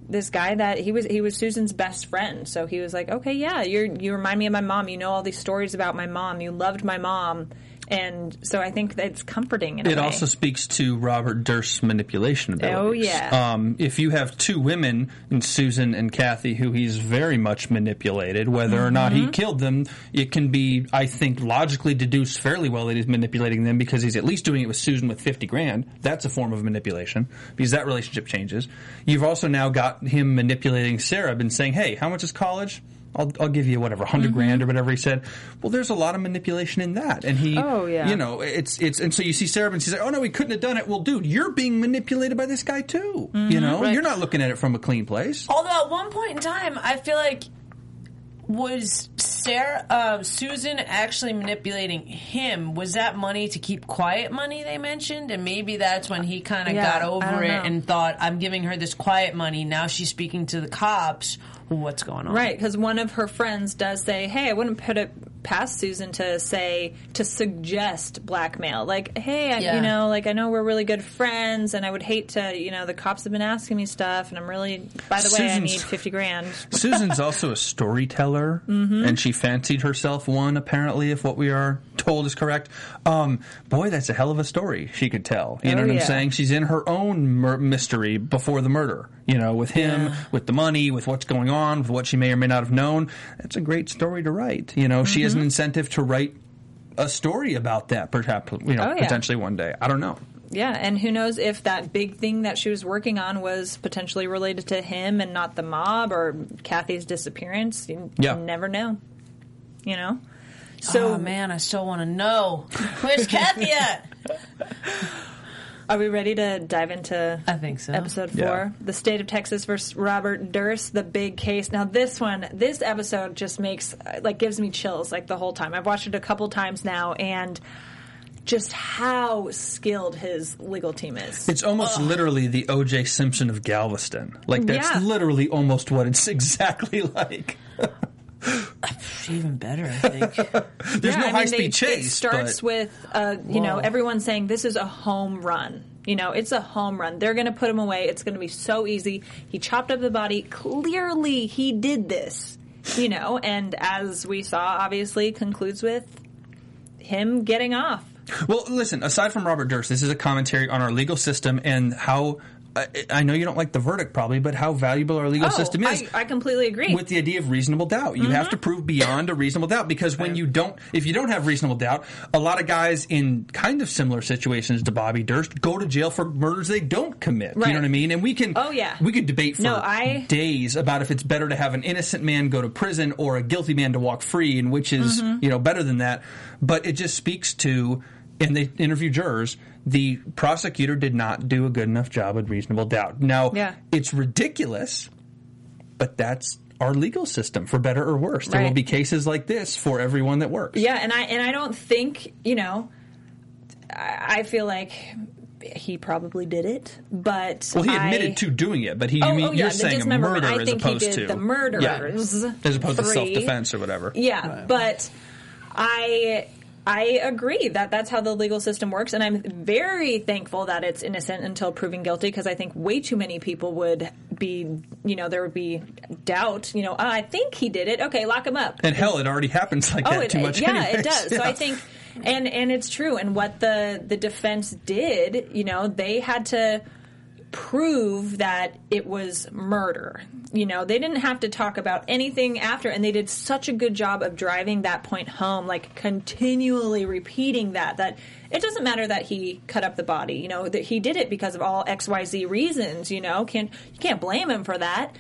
this guy that he was he was Susan's best friend. So he was like okay yeah you're you remind me of my mom. You know all these stories about my mom. You loved my mom and so I think that's comforting in a It way. also speaks to Robert Durst's manipulation abilities. Oh, yeah. Um, if you have two women, in Susan and Kathy, who he's very much manipulated, whether or not Mm-hmm. he killed them, it can be, I think, logically deduced fairly well that he's manipulating them because he's at least doing it with Susan with fifty grand. That's a form of manipulation because that relationship changes. You've also now got him manipulating Sarah and saying, "Hey, how much is college?" I'll, I'll give you whatever 100 grand or whatever he said. Well, there's a lot of manipulation in that, and he, Oh, yeah. you know, it's it's and so you see Sarah and she's like, oh no, we couldn't have done it. Well, dude, you're being manipulated by this guy too. You know, Right. you're not looking at it from a clean place. Although at one point in time, I feel like was Sarah uh, Susan actually manipulating him? Was that money to keep quiet money they mentioned, and maybe that's when he kind of Yeah, got over it know. and thought, "I'm giving her this quiet money. Now she's speaking to the cops. What's going on?" Right, because one of her friends does say, "Hey, I wouldn't put it past Susan to say to suggest blackmail. Like, hey, I, Yeah. you know, like I know we're really good friends, and I would hate to, you know, the cops have been asking me stuff, and I'm really, by the way, I need fifty grand. Susan's also a storyteller, and she fancied herself one. Apparently, if what we are told is correct, um, boy, that's a hell of a story she could tell. You know Oh, what I'm saying? She's in her own mur- mystery before the murder. You know, with him, with the money, with what's going on, with what she may or may not have known. That's a great story to write. You know, she has Mm-hmm. An mm-hmm. incentive to write a story about that, perhaps. You know, Oh, yeah. potentially one day. I don't know. Yeah, and who knows if that big thing that she was working on was potentially related to him and not the mob or Kathy's disappearance. You Yeah. never know. You know. Oh, so oh man, I still want to know where's Kathy at? Are we ready to dive into I think so. episode four? Yeah. The state of Texas versus Robert Durst, the big case. Now this one, this episode just makes uh, like gives me chills like the whole time. I've watched it a couple times now and just how skilled his legal team is. It's almost literally the O.J. Simpson of Galveston. Like that's Yeah. literally almost what it's exactly like. Even better, I think. There's Yeah, no I high mean, speed they- chase. It starts but with, uh, you know, everyone saying this is a home run. You know, it's a home run. They're going to put him away. It's going to be so easy. He chopped up the body. Clearly, he did this. You know, and as we saw, obviously concludes with him getting off. well, listen. Aside from Robert Durst, this is a commentary on our legal system and how. I, I know you don't like the verdict, probably, but how valuable our legal Oh, system is. I, I completely agree. with the idea of reasonable doubt. You have to prove beyond a reasonable doubt because when you don't, if you don't have reasonable doubt, a lot of guys in kind of similar situations to Bobby Durst go to jail for murders they don't commit. You know what I mean? And we can, Oh, yeah. we could debate for No, I- days about if it's better to have an innocent man go to prison or a guilty man to walk free, and which is Mm-hmm. you know better than that. But it just speaks to. And they interview jurors. The prosecutor did not do a good enough job with reasonable doubt. Now, Yeah. it's ridiculous but that's our legal system for better or worse. There will be cases like this for everyone that works. Yeah, and I and I don't think you know. I, I feel like he probably did it, but Well, he I- admitted to doing it, but he Oh, you mean oh, yeah, you're saying murder I as think he opposed did to the murders. yeah, as opposed to self defense or whatever. Yeah, but I I agree that that's how the legal system works, and I'm very thankful that it's innocent until proven guilty because I think way too many people would be, you know, there would be doubt. You know, "Ah, I think he did it. Okay, lock him up. And hell, it already happens like Oh, that it, too much. yeah, anyways. it does. So I think, and and it's true. And what the the defense did, you know, they had to prove that it was murder. You know, they didn't have to talk about anything after, and they did such a good job of driving that point home, like continually repeating that that. It doesn't matter that he cut up the body, you know, that he did it because of all XYZ reasons, you know. Can't you can't blame him for that.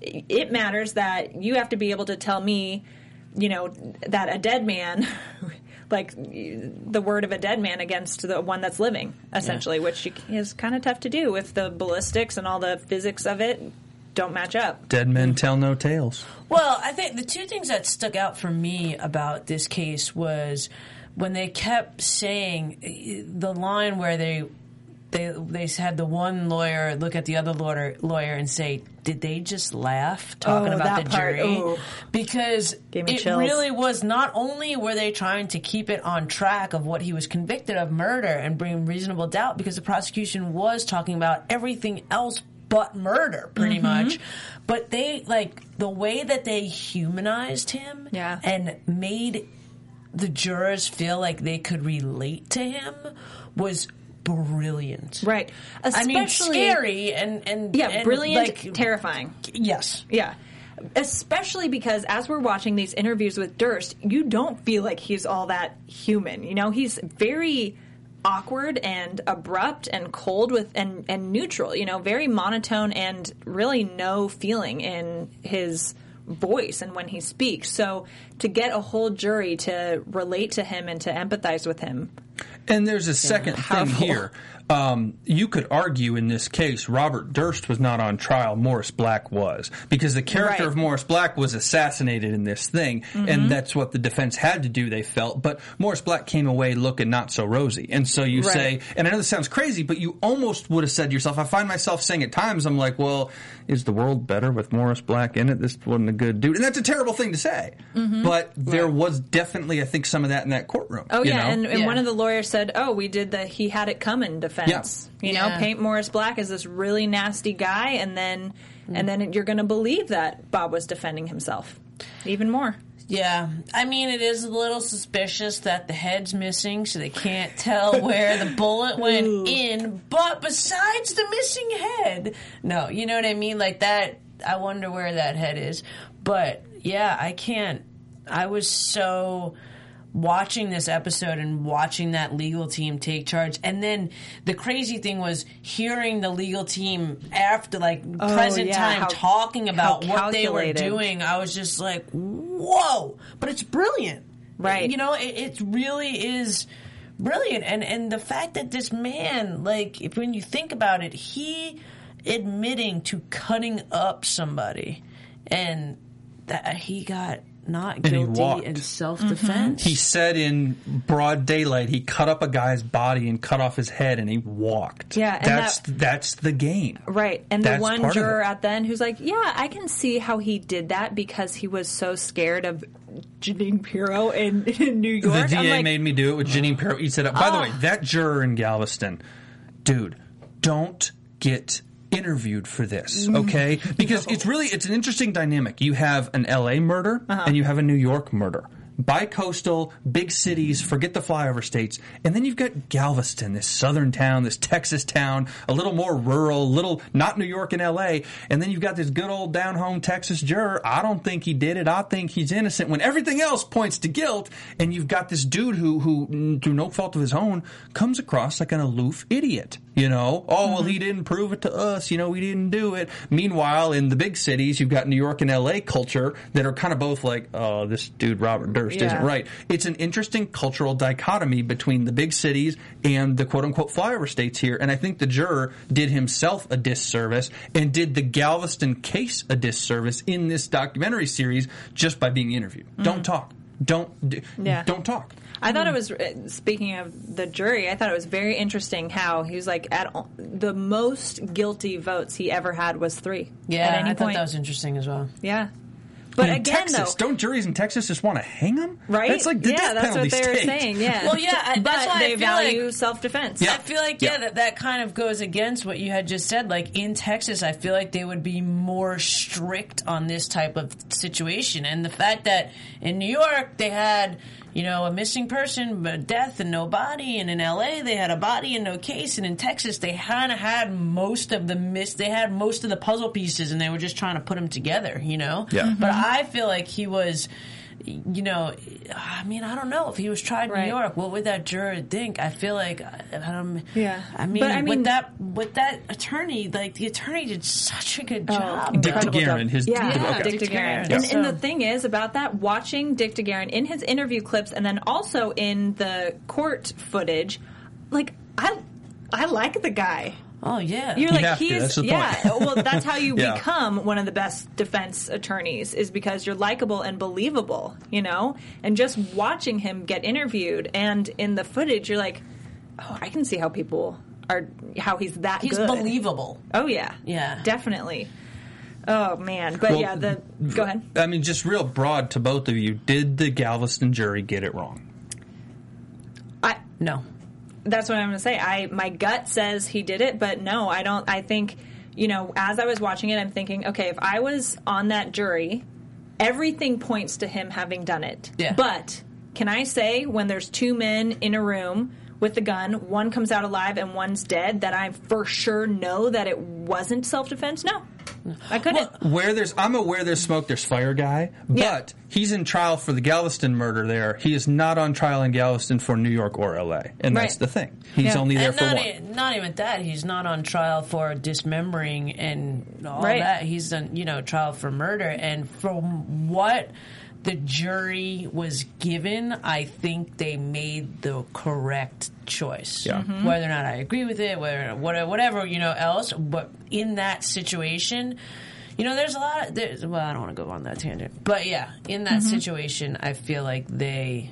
It matters that you have to be able to tell me you know that a dead man like the word of a dead man against the one that's living essentially which is kind of tough to do if the ballistics and all the physics of it don't match up Dead men tell no tales. Well, I think the two things that stuck out for me about this case was when they kept saying the line where they they they had the one lawyer look at the other lawyer lawyer and say, "Did they just laugh talking Oh, about the part, jury?" ooh. Because it chills. really was not only were they trying to keep it on track of what he was convicted of murder and bring reasonable doubt because the prosecution was talking about everything else but murder pretty Mm-hmm. much but they like the way that they humanized him Yeah. and made the jurors feel like they could relate to him was brilliant. Right. I mean, scary and and yeah and, brilliant like, terrifying. Yes, yeah. Especially because as we're watching these interviews with Durst, you don't feel like he's all that human. You know, he's very awkward and abrupt and cold with and and neutral. You know, very monotone and really no feeling in his voice and when he speaks. So to get a whole jury to relate to him and to empathize with him. And there's a second thing here. Um, you could argue in this case, Robert Durst was not on trial. Morris Black was because the character Right. of Morris Black was assassinated in this thing, and that's what the defense had to do. They felt, but Morris Black came away looking not so rosy. And so you Right. say, and I know this sounds crazy, but you almost would have said to yourself, I find myself saying at times, I'm like, well, is the world better with Morris Black in it? This wasn't a good dude, and that's a terrible thing to say. But there was definitely, I think, some of that in that courtroom. Oh you yeah, know? and, and Yeah. one of the lawyers said, "Oh, we did the he had it coming defense. You know, Yeah. paint Morris Black as this really nasty guy, and then and then you're going to believe that Bob was defending himself even more. Yeah, I mean, it is a little suspicious that the head's missing, so they can't tell where the bullet went in. But besides the missing head, no, you know what I mean? Like that, I wonder where that head is. But yeah, I can't. I was so watching this episode and watching that legal team take charge. And then the crazy thing was hearing the legal team after like oh, present yeah, time how- talking about what they were doing i was just like whoa. But it's brilliant. Right. you know it, it really is brilliant. And and the fact that this man like if when you think about it he admitting to cutting up somebody and that he got not guilty walked. in self-defense He said in broad daylight he cut up a guy's body and cut off his head and he walked. Yeah, and that's that- that's the game. Right. And the one juror at the end who's like, Yeah, I can see how he did that because he was so scared of Jeanine Pirro in, in New The DA like, made me do it with Jeanine Pirro it up. By the Ah. way, that juror in Galveston, dude, don't get interviewed for this, Mm. okay? Because it's really it's an interesting dynamic. You have an LA murder Uh-huh. and you have a New York murder. Bi-coastal, big cities, forget the flyover states, and then you've got Galveston, this southern town, this Texas town, a little more rural, little not New York and L.A., and then you've got this good old down home Texas juror. I don't think he did it. I think he's innocent. When everything else points to guilt, and you've got this dude who, who through no fault of his own, comes across like an aloof idiot. You know, oh well, he mm-hmm. didn't prove it to us. You know, we didn't do it. Meanwhile, in the big cities, you've got New York and L.A. culture that are kind of both like, oh, this dude Robert Durst Yeah. isn't right. It's an interesting cultural dichotomy between the big cities and the quote unquote flyover states here. And I think the juror did himself a disservice and did the Galveston case a disservice in this documentary series just by being interviewed. Don't mm-hmm. talk. Don't d- Yeah. don't talk. I thought it was uh, speaking of the jury. I thought it was very interesting how he was like at all, the most guilty votes he ever had was three. Yeah, at any I thought point. that was interesting as well. yeah. But in again, Texas, though, don't juries in Texas just want to hang them? right? That's like the yeah, death that's penalty what they're state. saying. Yeah. Well, yeah, I- but that's why I they feel like- value self-defense. Yeah. I feel like yeah, Yeah. that that kind of goes against what you had just said. Like in Texas, I feel like they would be more strict on this type of situation, and the fact that in New York they had you know a missing person, but death and no body, and in L.A. they had a body and no case, and in Texas they kind of had most of the miss. They had most of the puzzle pieces, and they were just trying to put them together. You know. Yeah. But I feel like he was. You know, I mean, I don't know if he was tried in New York. What would that juror think? I feel like I, I don't. Yeah. I mean, But I mean- with that with that attorney, like the attorney did such a good oh, job. Dick Incredible DeGuerin, his yeah, Yeah, Dick Dick DeGuerin. DeGuerin. And, and the thing is about that, watching Dick DeGuerin in his interview clips, and then also in the court footage, like I, I like the guy. Oh yeah, You're like have to, he's that's yeah. well, that's how you Yeah. become one of the best defense attorneys is because you're likable and believable, you know. And just watching him get interviewed and in the footage, you're like, oh, I can see how people are how he's that he's good. believable. Oh yeah, Yeah. definitely. Oh man, but Well, yeah, the go ahead. I mean, just real broad to both of you. Did the Galveston jury get it wrong? I No, that's what I'm going to say. I my gut says he did it, but no, I don't. I think you know, as I was watching it, I'm thinking, okay, if I was on that jury, everything points to him having done it. Yeah. But can I say when there's two men in a room with the gun, one comes out alive and one's dead, that I for sure know that it wasn't self defense? No. I couldn't. where there's I'm a where there's smoke there's fire guy, but Yeah. he's in trial for the Galveston murder there. He is not on trial in Galveston for New York or LA. And that's the thing. He's Yeah. only there and for not, one. e- not even that. He's not on trial for dismembering and all Right. that. He's on, you know, trial for murder. And from what the jury was given, I think they made the correct choice. Yeah. Mm-hmm. Whether or not I agree with it, whether whatever, whatever you know else, but in that situation. You know, there's a lot of, there's, well, I don't want to go on that tangent. But yeah, in that Mm-hmm. situation, I feel like they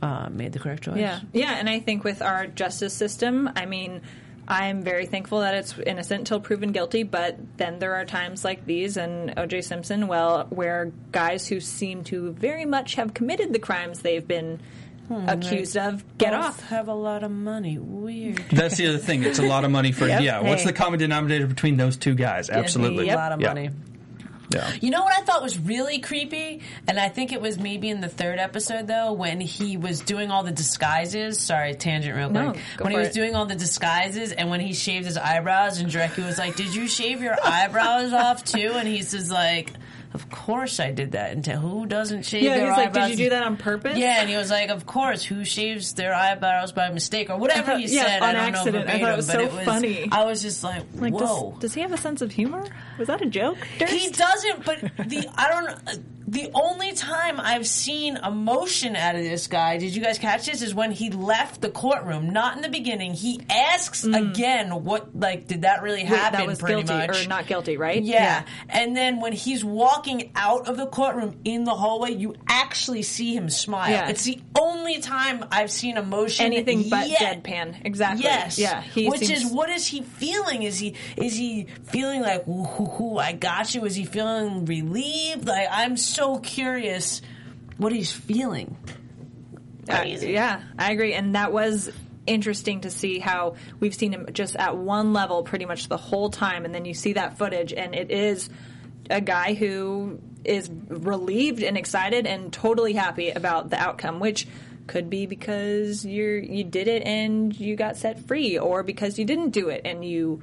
uh, made the correct choice. Yeah, yeah, and I think with our justice system, I mean, I'm very thankful that it's innocent until proven guilty. But then there are times like these and O.J. Simpson, well, where guys who seem to very much have committed the crimes they've been hmm, accused of get Both off. have a lot of money. Weird. That's the other thing. It's a lot of money for Yep. yeah. What's the common denominator between those two guys? Absolutely. a lot of Yeah. money. Yeah. You know what I thought was really creepy, and I think it was maybe in the third episode though when he was doing all the disguises. Sorry, tangent real No, quick. go when he was it. doing all the disguises, and when he shaved his eyebrows, and Jarecki was like, "Did you shave your eyebrows off too?" And he says like. Of course I did that. And to who doesn't shave Yeah, their he's like, "Did you do that on purpose?" Yeah, and he was like, "Of course, who shaves their eyebrows by mistake or whatever thought- he yeah, said." on I don't accident. know I thought it was so it was funny. I was just like, Like, "Whoa." does, does he have a sense of humor? Was that a joke? Durst? He doesn't, but the I don't. The only time I've seen emotion out of this guy, did you guys catch this? Is when he left the courtroom, not in the beginning. He asks again, "What like did that really Mm. Happen?" that was pretty guilty much. or not guilty, right? Yeah. and then when he's walking out of the courtroom in the hallway, you actually see him smile. Yeah. It's the only time I've seen emotion Anything but yet. deadpan. Exactly. Yes. Yeah. Which seems- is what is he feeling? Is he is he feeling like "Ooh, hoo, hoo, I got you? Is he feeling relieved? Like I'm so curious what he's feeling. Uh, yeah, I agree, and that was interesting to see how we've seen him just at one level pretty much the whole time, and then you see that footage, and it is a guy who is relieved and excited and totally happy about the outcome, which could be because you're you did it and you got set free, or because you didn't do it and you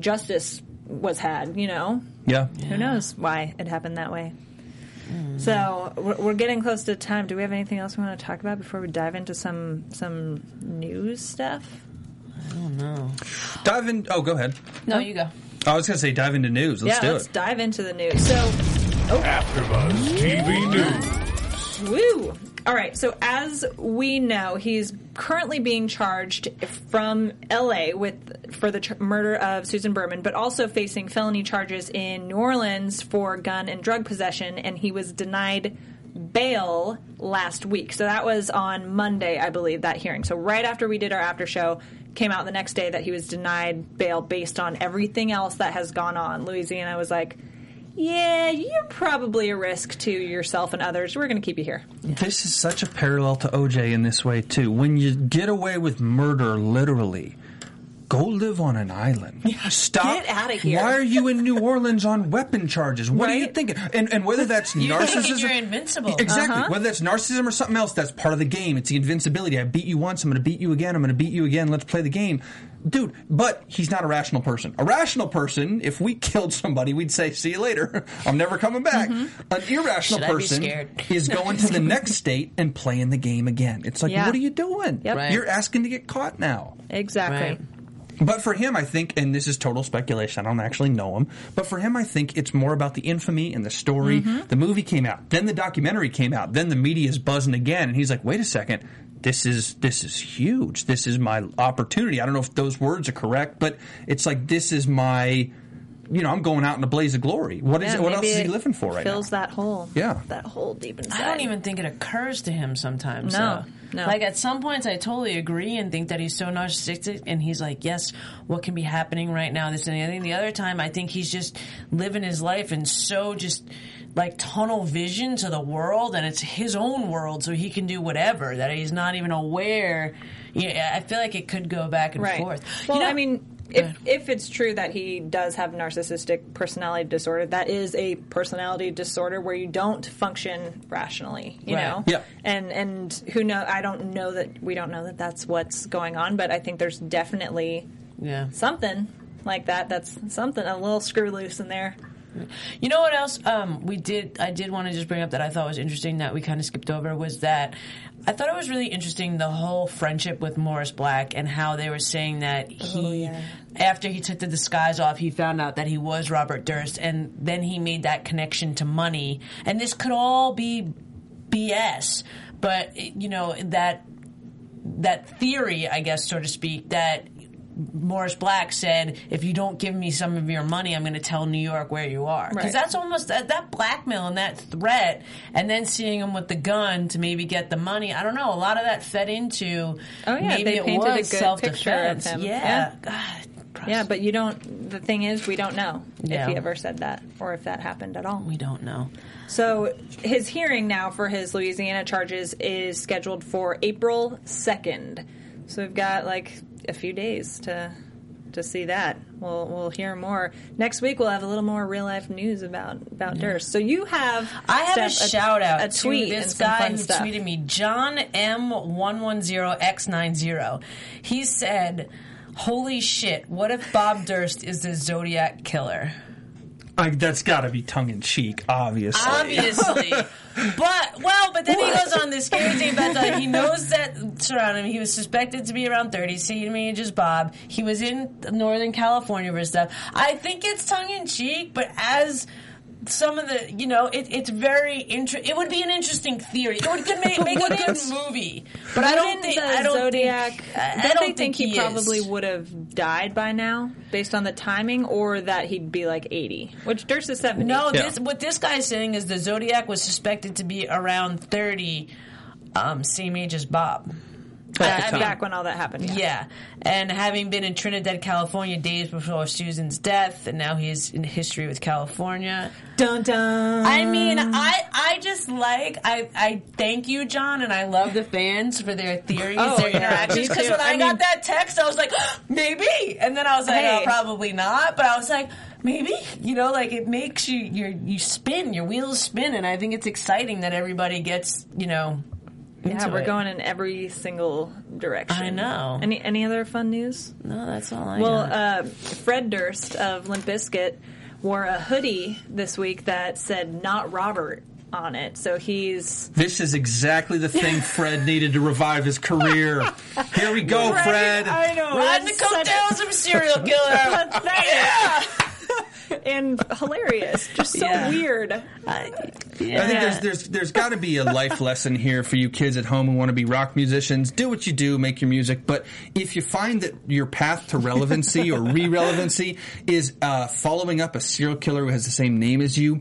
justice was had. You know, Yeah. who knows why it happened that way. So we're, we're getting close to time. Do we have anything else we want to talk about before we dive into some some news stuff? I don't know. Dive in. Oh, go ahead. No, you go. I was going to say dive into news. Let's yeah, do let's it. dive into the news. So, oh. AfterBuzz TV News. woo! All right. So as we know, he's currently being charged from L.A. with for the murder of Susan Berman, but also facing felony charges in New Orleans for gun and drug possession, and he was denied bail last week. So that was on Monday, I believe, that hearing. So right after we did our after show, came out the next day that he was denied bail based on everything else that has gone on. Louisiana was like, yeah, you're probably a risk to yourself and others. We're going to keep you here. This is such a parallel to OJ in this way too. When you get away with murder, literally, go live on an island. Stop. Get out of here. Why are you in New Orleans on weapon charges? What are you thinking? And and whether that's You're narcissism, thinking you're invincible. Exactly. Uh-huh. Whether that's narcissism or something else, that's part of the game. It's the invincibility. I beat you once. I'm going to beat you again. I'm going to beat you again. Let's play the game. Dude, but he's not a rational person. A rational person, if we killed somebody, we'd say, see you later. I'm never coming back. Mm-hmm. An irrational Should person is going to the next state and playing the game again. It's like, Yeah. what are you doing? Yep. Right. You're asking to get caught now. Exactly. Right. But for him, I think, and this is total speculation, I don't actually know him, but for him, I think it's more about the infamy and the story. Mm-hmm. The movie came out, then the documentary came out, then the media is buzzing again, and he's like, wait a second. This is this is huge. This is my opportunity. I don't know if those words are correct, but it's like this is my, you know, I'm going out in a blaze of glory. What is Yeah, it? What else maybe is he it living for right fills now? that hole. Yeah. That hole deep inside. I don't even think it occurs to him sometimes. No, though. No. Like at some points, I totally agree and think that he's so narcissistic, and he's like, "Yes, what can be happening right now?" This and the other. The other time, I think he's just living his life and so just like tunnel vision to the world, and it's his own world, so he can do whatever. That he's not even aware. Yeah, I feel like it could go back and Right. forth. Well, You know- I mean, if if it's true that he does have narcissistic personality disorder, that is a personality disorder where you don't function rationally. You Right. know. Yeah. And and who know? I don't know that we don't know that that's what's going on, but I think there's definitely yeah. something like that. That's something a little screw loose in there. You know what else? Um, we did. I did want to just bring up that I thought was interesting that we kind of skipped over was that I thought it was really interesting the whole friendship with Morris Black and how they were saying that he, after he took the disguise off, he found out that he was Robert Durst, and then he made that connection to money. And this could all be BS, but you know that that theory, I guess, so to speak, that Morris Black said, "If you don't give me some of your money, I'm going to tell New York where you are." Because Right. that's almost that, that blackmail and that threat, and then seeing him with the gun to maybe get the money. I don't know. A lot of that fed into Oh, yeah, maybe they it painted a good self picture of defense. him. Yeah. Yeah. God, Yeah, but you don't. The thing is, we don't know Yeah. if he ever said that or if that happened at all. we don't know. So his hearing now for his Louisiana charges is scheduled for April second. So we've got like a few days to to see that. We'll we'll hear more next week. We'll have a little more real life news about about Durst. So you have I have a shout out a tweet to this guy who stuff. tweeted me, John M110X90. He said, Holy shit, what if Bob Durst is the Zodiac killer? I, that's got to be tongue in cheek, obviously. Obviously. but, well, but then he goes on this scary thing about that. He knows that surrounding him, he was suspected to be around 30, same age as Bob. He was in Northern California for stuff. I think it's tongue in cheek, but as some of the, you know, it, it's very interesting. It would be an interesting theory. It would could make, make a good movie, but I don't think the I don't Zodiac. Think, I, I don't, don't they think, he, is. probably would have died by now, based on the timing, or that he'd be like eighty, which Durst is seventy. No, Yeah. this what this guy's saying is the Zodiac was suspected to be around thirty, um, same age as Bob. At the I time. back when all that happened. Yeah. Yeah, and having been in Trinidad, California, days before Susan's death, and now he's in history with California. Dun dun. I mean, I I just like I I thank you, John, and I love the fans for their theories, Oh, their yeah, interactions. Because when I, I got that text, I was like, maybe, and then I was like, Hey. oh, probably not. But I was like, maybe, you know, like it makes you you you spin, your wheels spin, and I think it's exciting that everybody gets you know. Yeah, we're it. going in every single direction. I know. Any any other fun news? No, that's all I Well, uh, Fred Durst of Limp Bizkit wore a hoodie this week that said "Not Robert" on it. So he's This is exactly the thing Fred needed to revive his career. Here we go, Fred. I know. Riding the it's such a- coattails of a serial killer. pathetic and hilarious. Just so Yeah. weird. I, I think there's there's there's got to be a life lesson here for you kids at home who want to be rock musicians. Do what you do, make your music. But if you find that your path to relevancy or re-relevancy is uh, following up a serial killer who has the same name as you,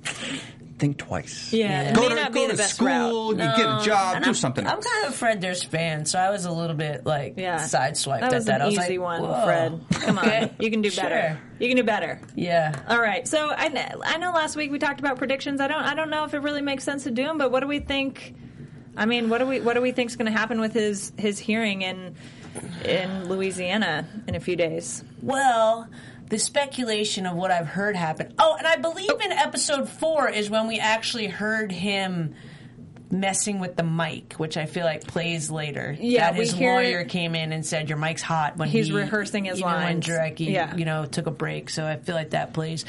think twice. Yeah, it Go to go to school, route. you get a job, And do I'm, something. I'm else. kind of a Fred Durst fan, so I was a little bit like Yeah, sideswiped That was at that. an I was easy like, one, Whoa. Fred. Come on, you can do better. Sure. You can do better. Yeah. All right. So I, I know last week we talked about predictions. I don't I don't know if it really makes sense to do them, but what do we think? I mean, what do we what do we think is going to happen with his his hearing in in Louisiana in a few days? Well, the speculation of what I've heard happen. Oh, and I believe in episode four is when we actually heard him messing with the mic, which I feel like plays later. Yeah, that his lawyer came in and said your mic's hot when He's he- rehearsing his even when. Jarecki, Yeah. you know, took a break. So I feel like that plays.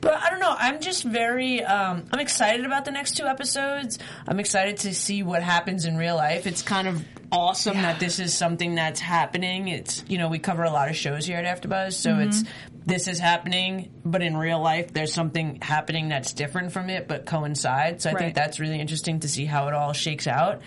But I don't know. I'm just very. Um, I'm excited about the next two episodes. I'm excited to see what happens in real life. It's kind of awesome that this is something that's happening. It's you know we cover a lot of shows here at AfterBuzz, so Mm-hmm. it's this is happening, but in real life there's something happening that's different from it, but coincides. So I Right. think that's really interesting to see how it all shakes out.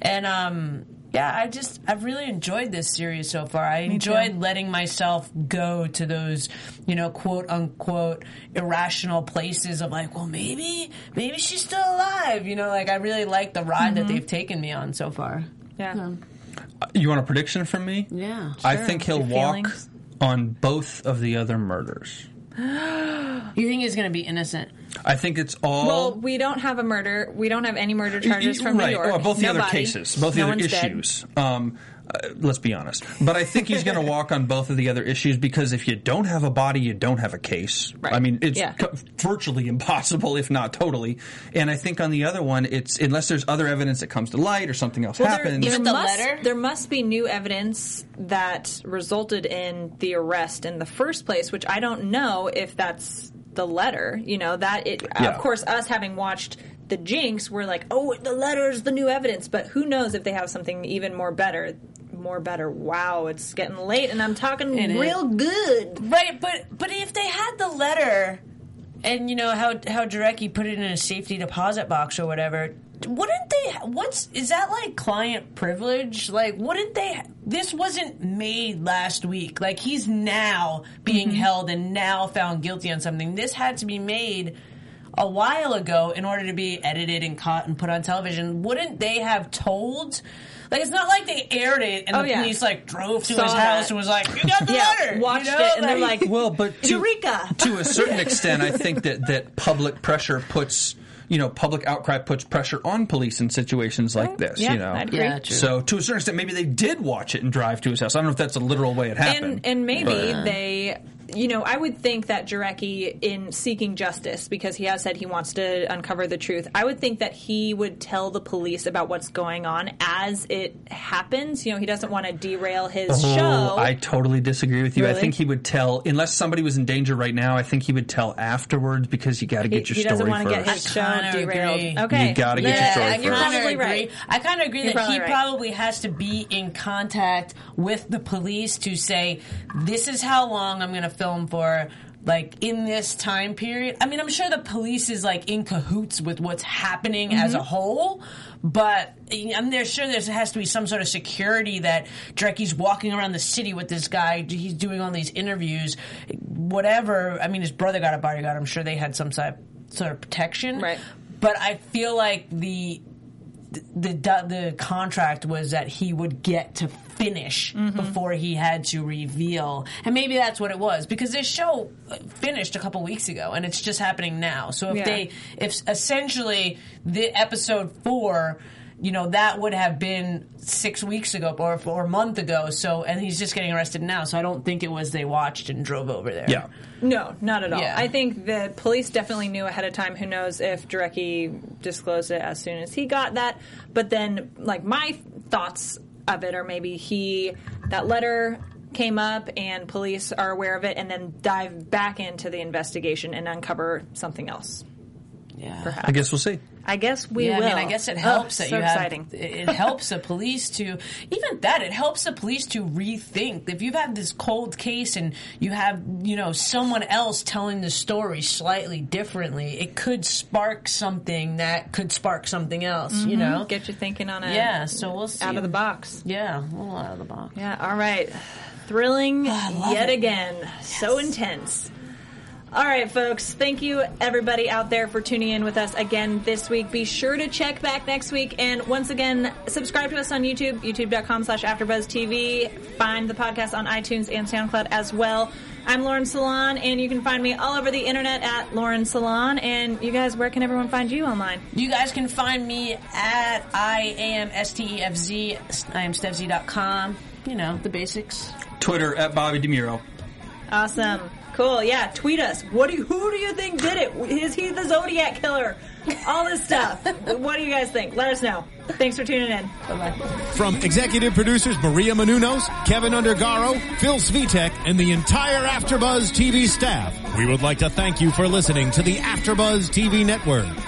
And um, yeah, I just I've really enjoyed this series so far. I enjoyed letting myself go to those, you know, quote unquote irrational places of like, well, maybe maybe she's still alive. You know, like I really like the ride Mm-hmm. that they've taken me on so far. Yeah. You want a prediction from me? Yeah. I think he'll Your walk feelings? on both of the other murders. You think he's going to be innocent? I think it's all. Well, we don't have a murder. We don't have any murder charges from right. New York. Or both the other cases, both the No other issues. Um, uh, let's be honest. But I think he's going to walk on both of the other issues because if you don't have a body, you don't have a case. Right. I mean, it's Yeah. co- virtually impossible, if not totally. And I think on the other one, it's unless there's other evidence that comes to light or something else Well, happens. there Even the must, letter? There must be new evidence that resulted in the arrest in the first place, which I don't know if that's the letter. You know that it. Yeah. Of course, us having watched the Jinx, we're like, oh, the letter's the new evidence. But who knows if they have something even more better. More better. Wow, it's getting late, and I'm talking It real good. Right, but but if they had the letter, and you know how how Jarecki put it in a safety deposit box or whatever, wouldn't they? What's is that like client privilege? Like, wouldn't they? This wasn't made last week. Like he's now being mm-hmm. held and now found guilty on something. This had to be made. A while ago, in order to be edited and caught and put on television, wouldn't they have told? Like, it's not like they aired it and Oh, the yeah. police like drove to Saw his that. house and was like, "You got the Yeah, letter." watched you know? it, and they're like, Well, but to, Eureka! to a certain extent, I think that, that public pressure puts, you know, public outcry puts pressure on police in situations like this, yeah, you know. I'd agree. Yeah. So to a certain extent, maybe they did watch it and drive to his house. I don't know if that's a literal way it happened. and and maybe but- they you know i would think that Jarecki in seeking justice because he has said he wants to uncover the truth i would think that he would tell the police about what's going on as it happens you know he doesn't want to derail his oh, show Oh, I totally disagree with you. I think he would tell, unless somebody was in danger right now. I think he would tell afterwards because you got to get your he story doesn't want to first. get his show kinda derailed agree. okay You gotta get your story I first. you're kinda probably right I kind of agree You're that he right. probably has to be in contact with the police to say, "This is how long I'm going to film for." Like in this time period, I mean, I'm sure the police is like in cahoots with what's happening as Mm-hmm. a whole, but I'm there sure there has to be some sort of security that Jarecki's walking around the city with this guy. He's doing all these interviews, whatever. I mean, his brother got a bodyguard. I'm sure they had some sort of, sort of protection, Right. But I feel like the the the contract was that he would get to finish Mm-hmm. before he had to reveal, and maybe that's what it was because this show finished a couple weeks ago, and it's just happening now. So if Yeah. they, if essentially the episode four. You know that would have been six weeks ago or, or a month ago. So, and he's just getting arrested now. So, I don't think it was they watched and drove over there. yeah. No, not at all. Yeah. I think the police definitely knew ahead of time. Who knows if Jarecki disclosed it as soon as he got that? But then, like my thoughts of it are maybe he that letter came up and police are aware of it, and then dive back into the investigation and uncover something else. yeah. Perhaps. I guess we'll see. I guess we yeah, will. I mean, I guess it Oh, helps that so you have. exciting. It it helps the police to even that. It helps the police to rethink. If you've had this cold case and you have you know someone else telling the story slightly differently, it could spark something that could spark something else. You mm-hmm. know, Get you thinking on a yeah. So we'll see. out of the box. Yeah, a little out of the box. Yeah, all right. Thrilling love yet it. again. So intense. All right, folks. Thank you, everybody out there, for tuning in with us again this week. Be sure to check back next week. And once again, subscribe to us on YouTube, youtube.com slash AfterBuzzTV. Find the podcast on iTunes and SoundCloud as well. I'm Lauren Salaun, and you can find me all over the internet at Lauren Salaun. And you guys, where can everyone find you online? You guys can find me at I am S T E F Z. I am StefZ.com. You know, the basics. Twitter at Bobby DeMuro. Awesome. Cool. Yeah. Tweet us. What do you, who do you think did it? Is he the Zodiac killer? All this stuff. what do you guys think? Let us know. Thanks for tuning in. From executive producers Maria Menounos, Kevin Undergaro, Phil Svitek, and the entire AfterBuzz TV staff, we would like to thank you for listening to the AfterBuzz TV network.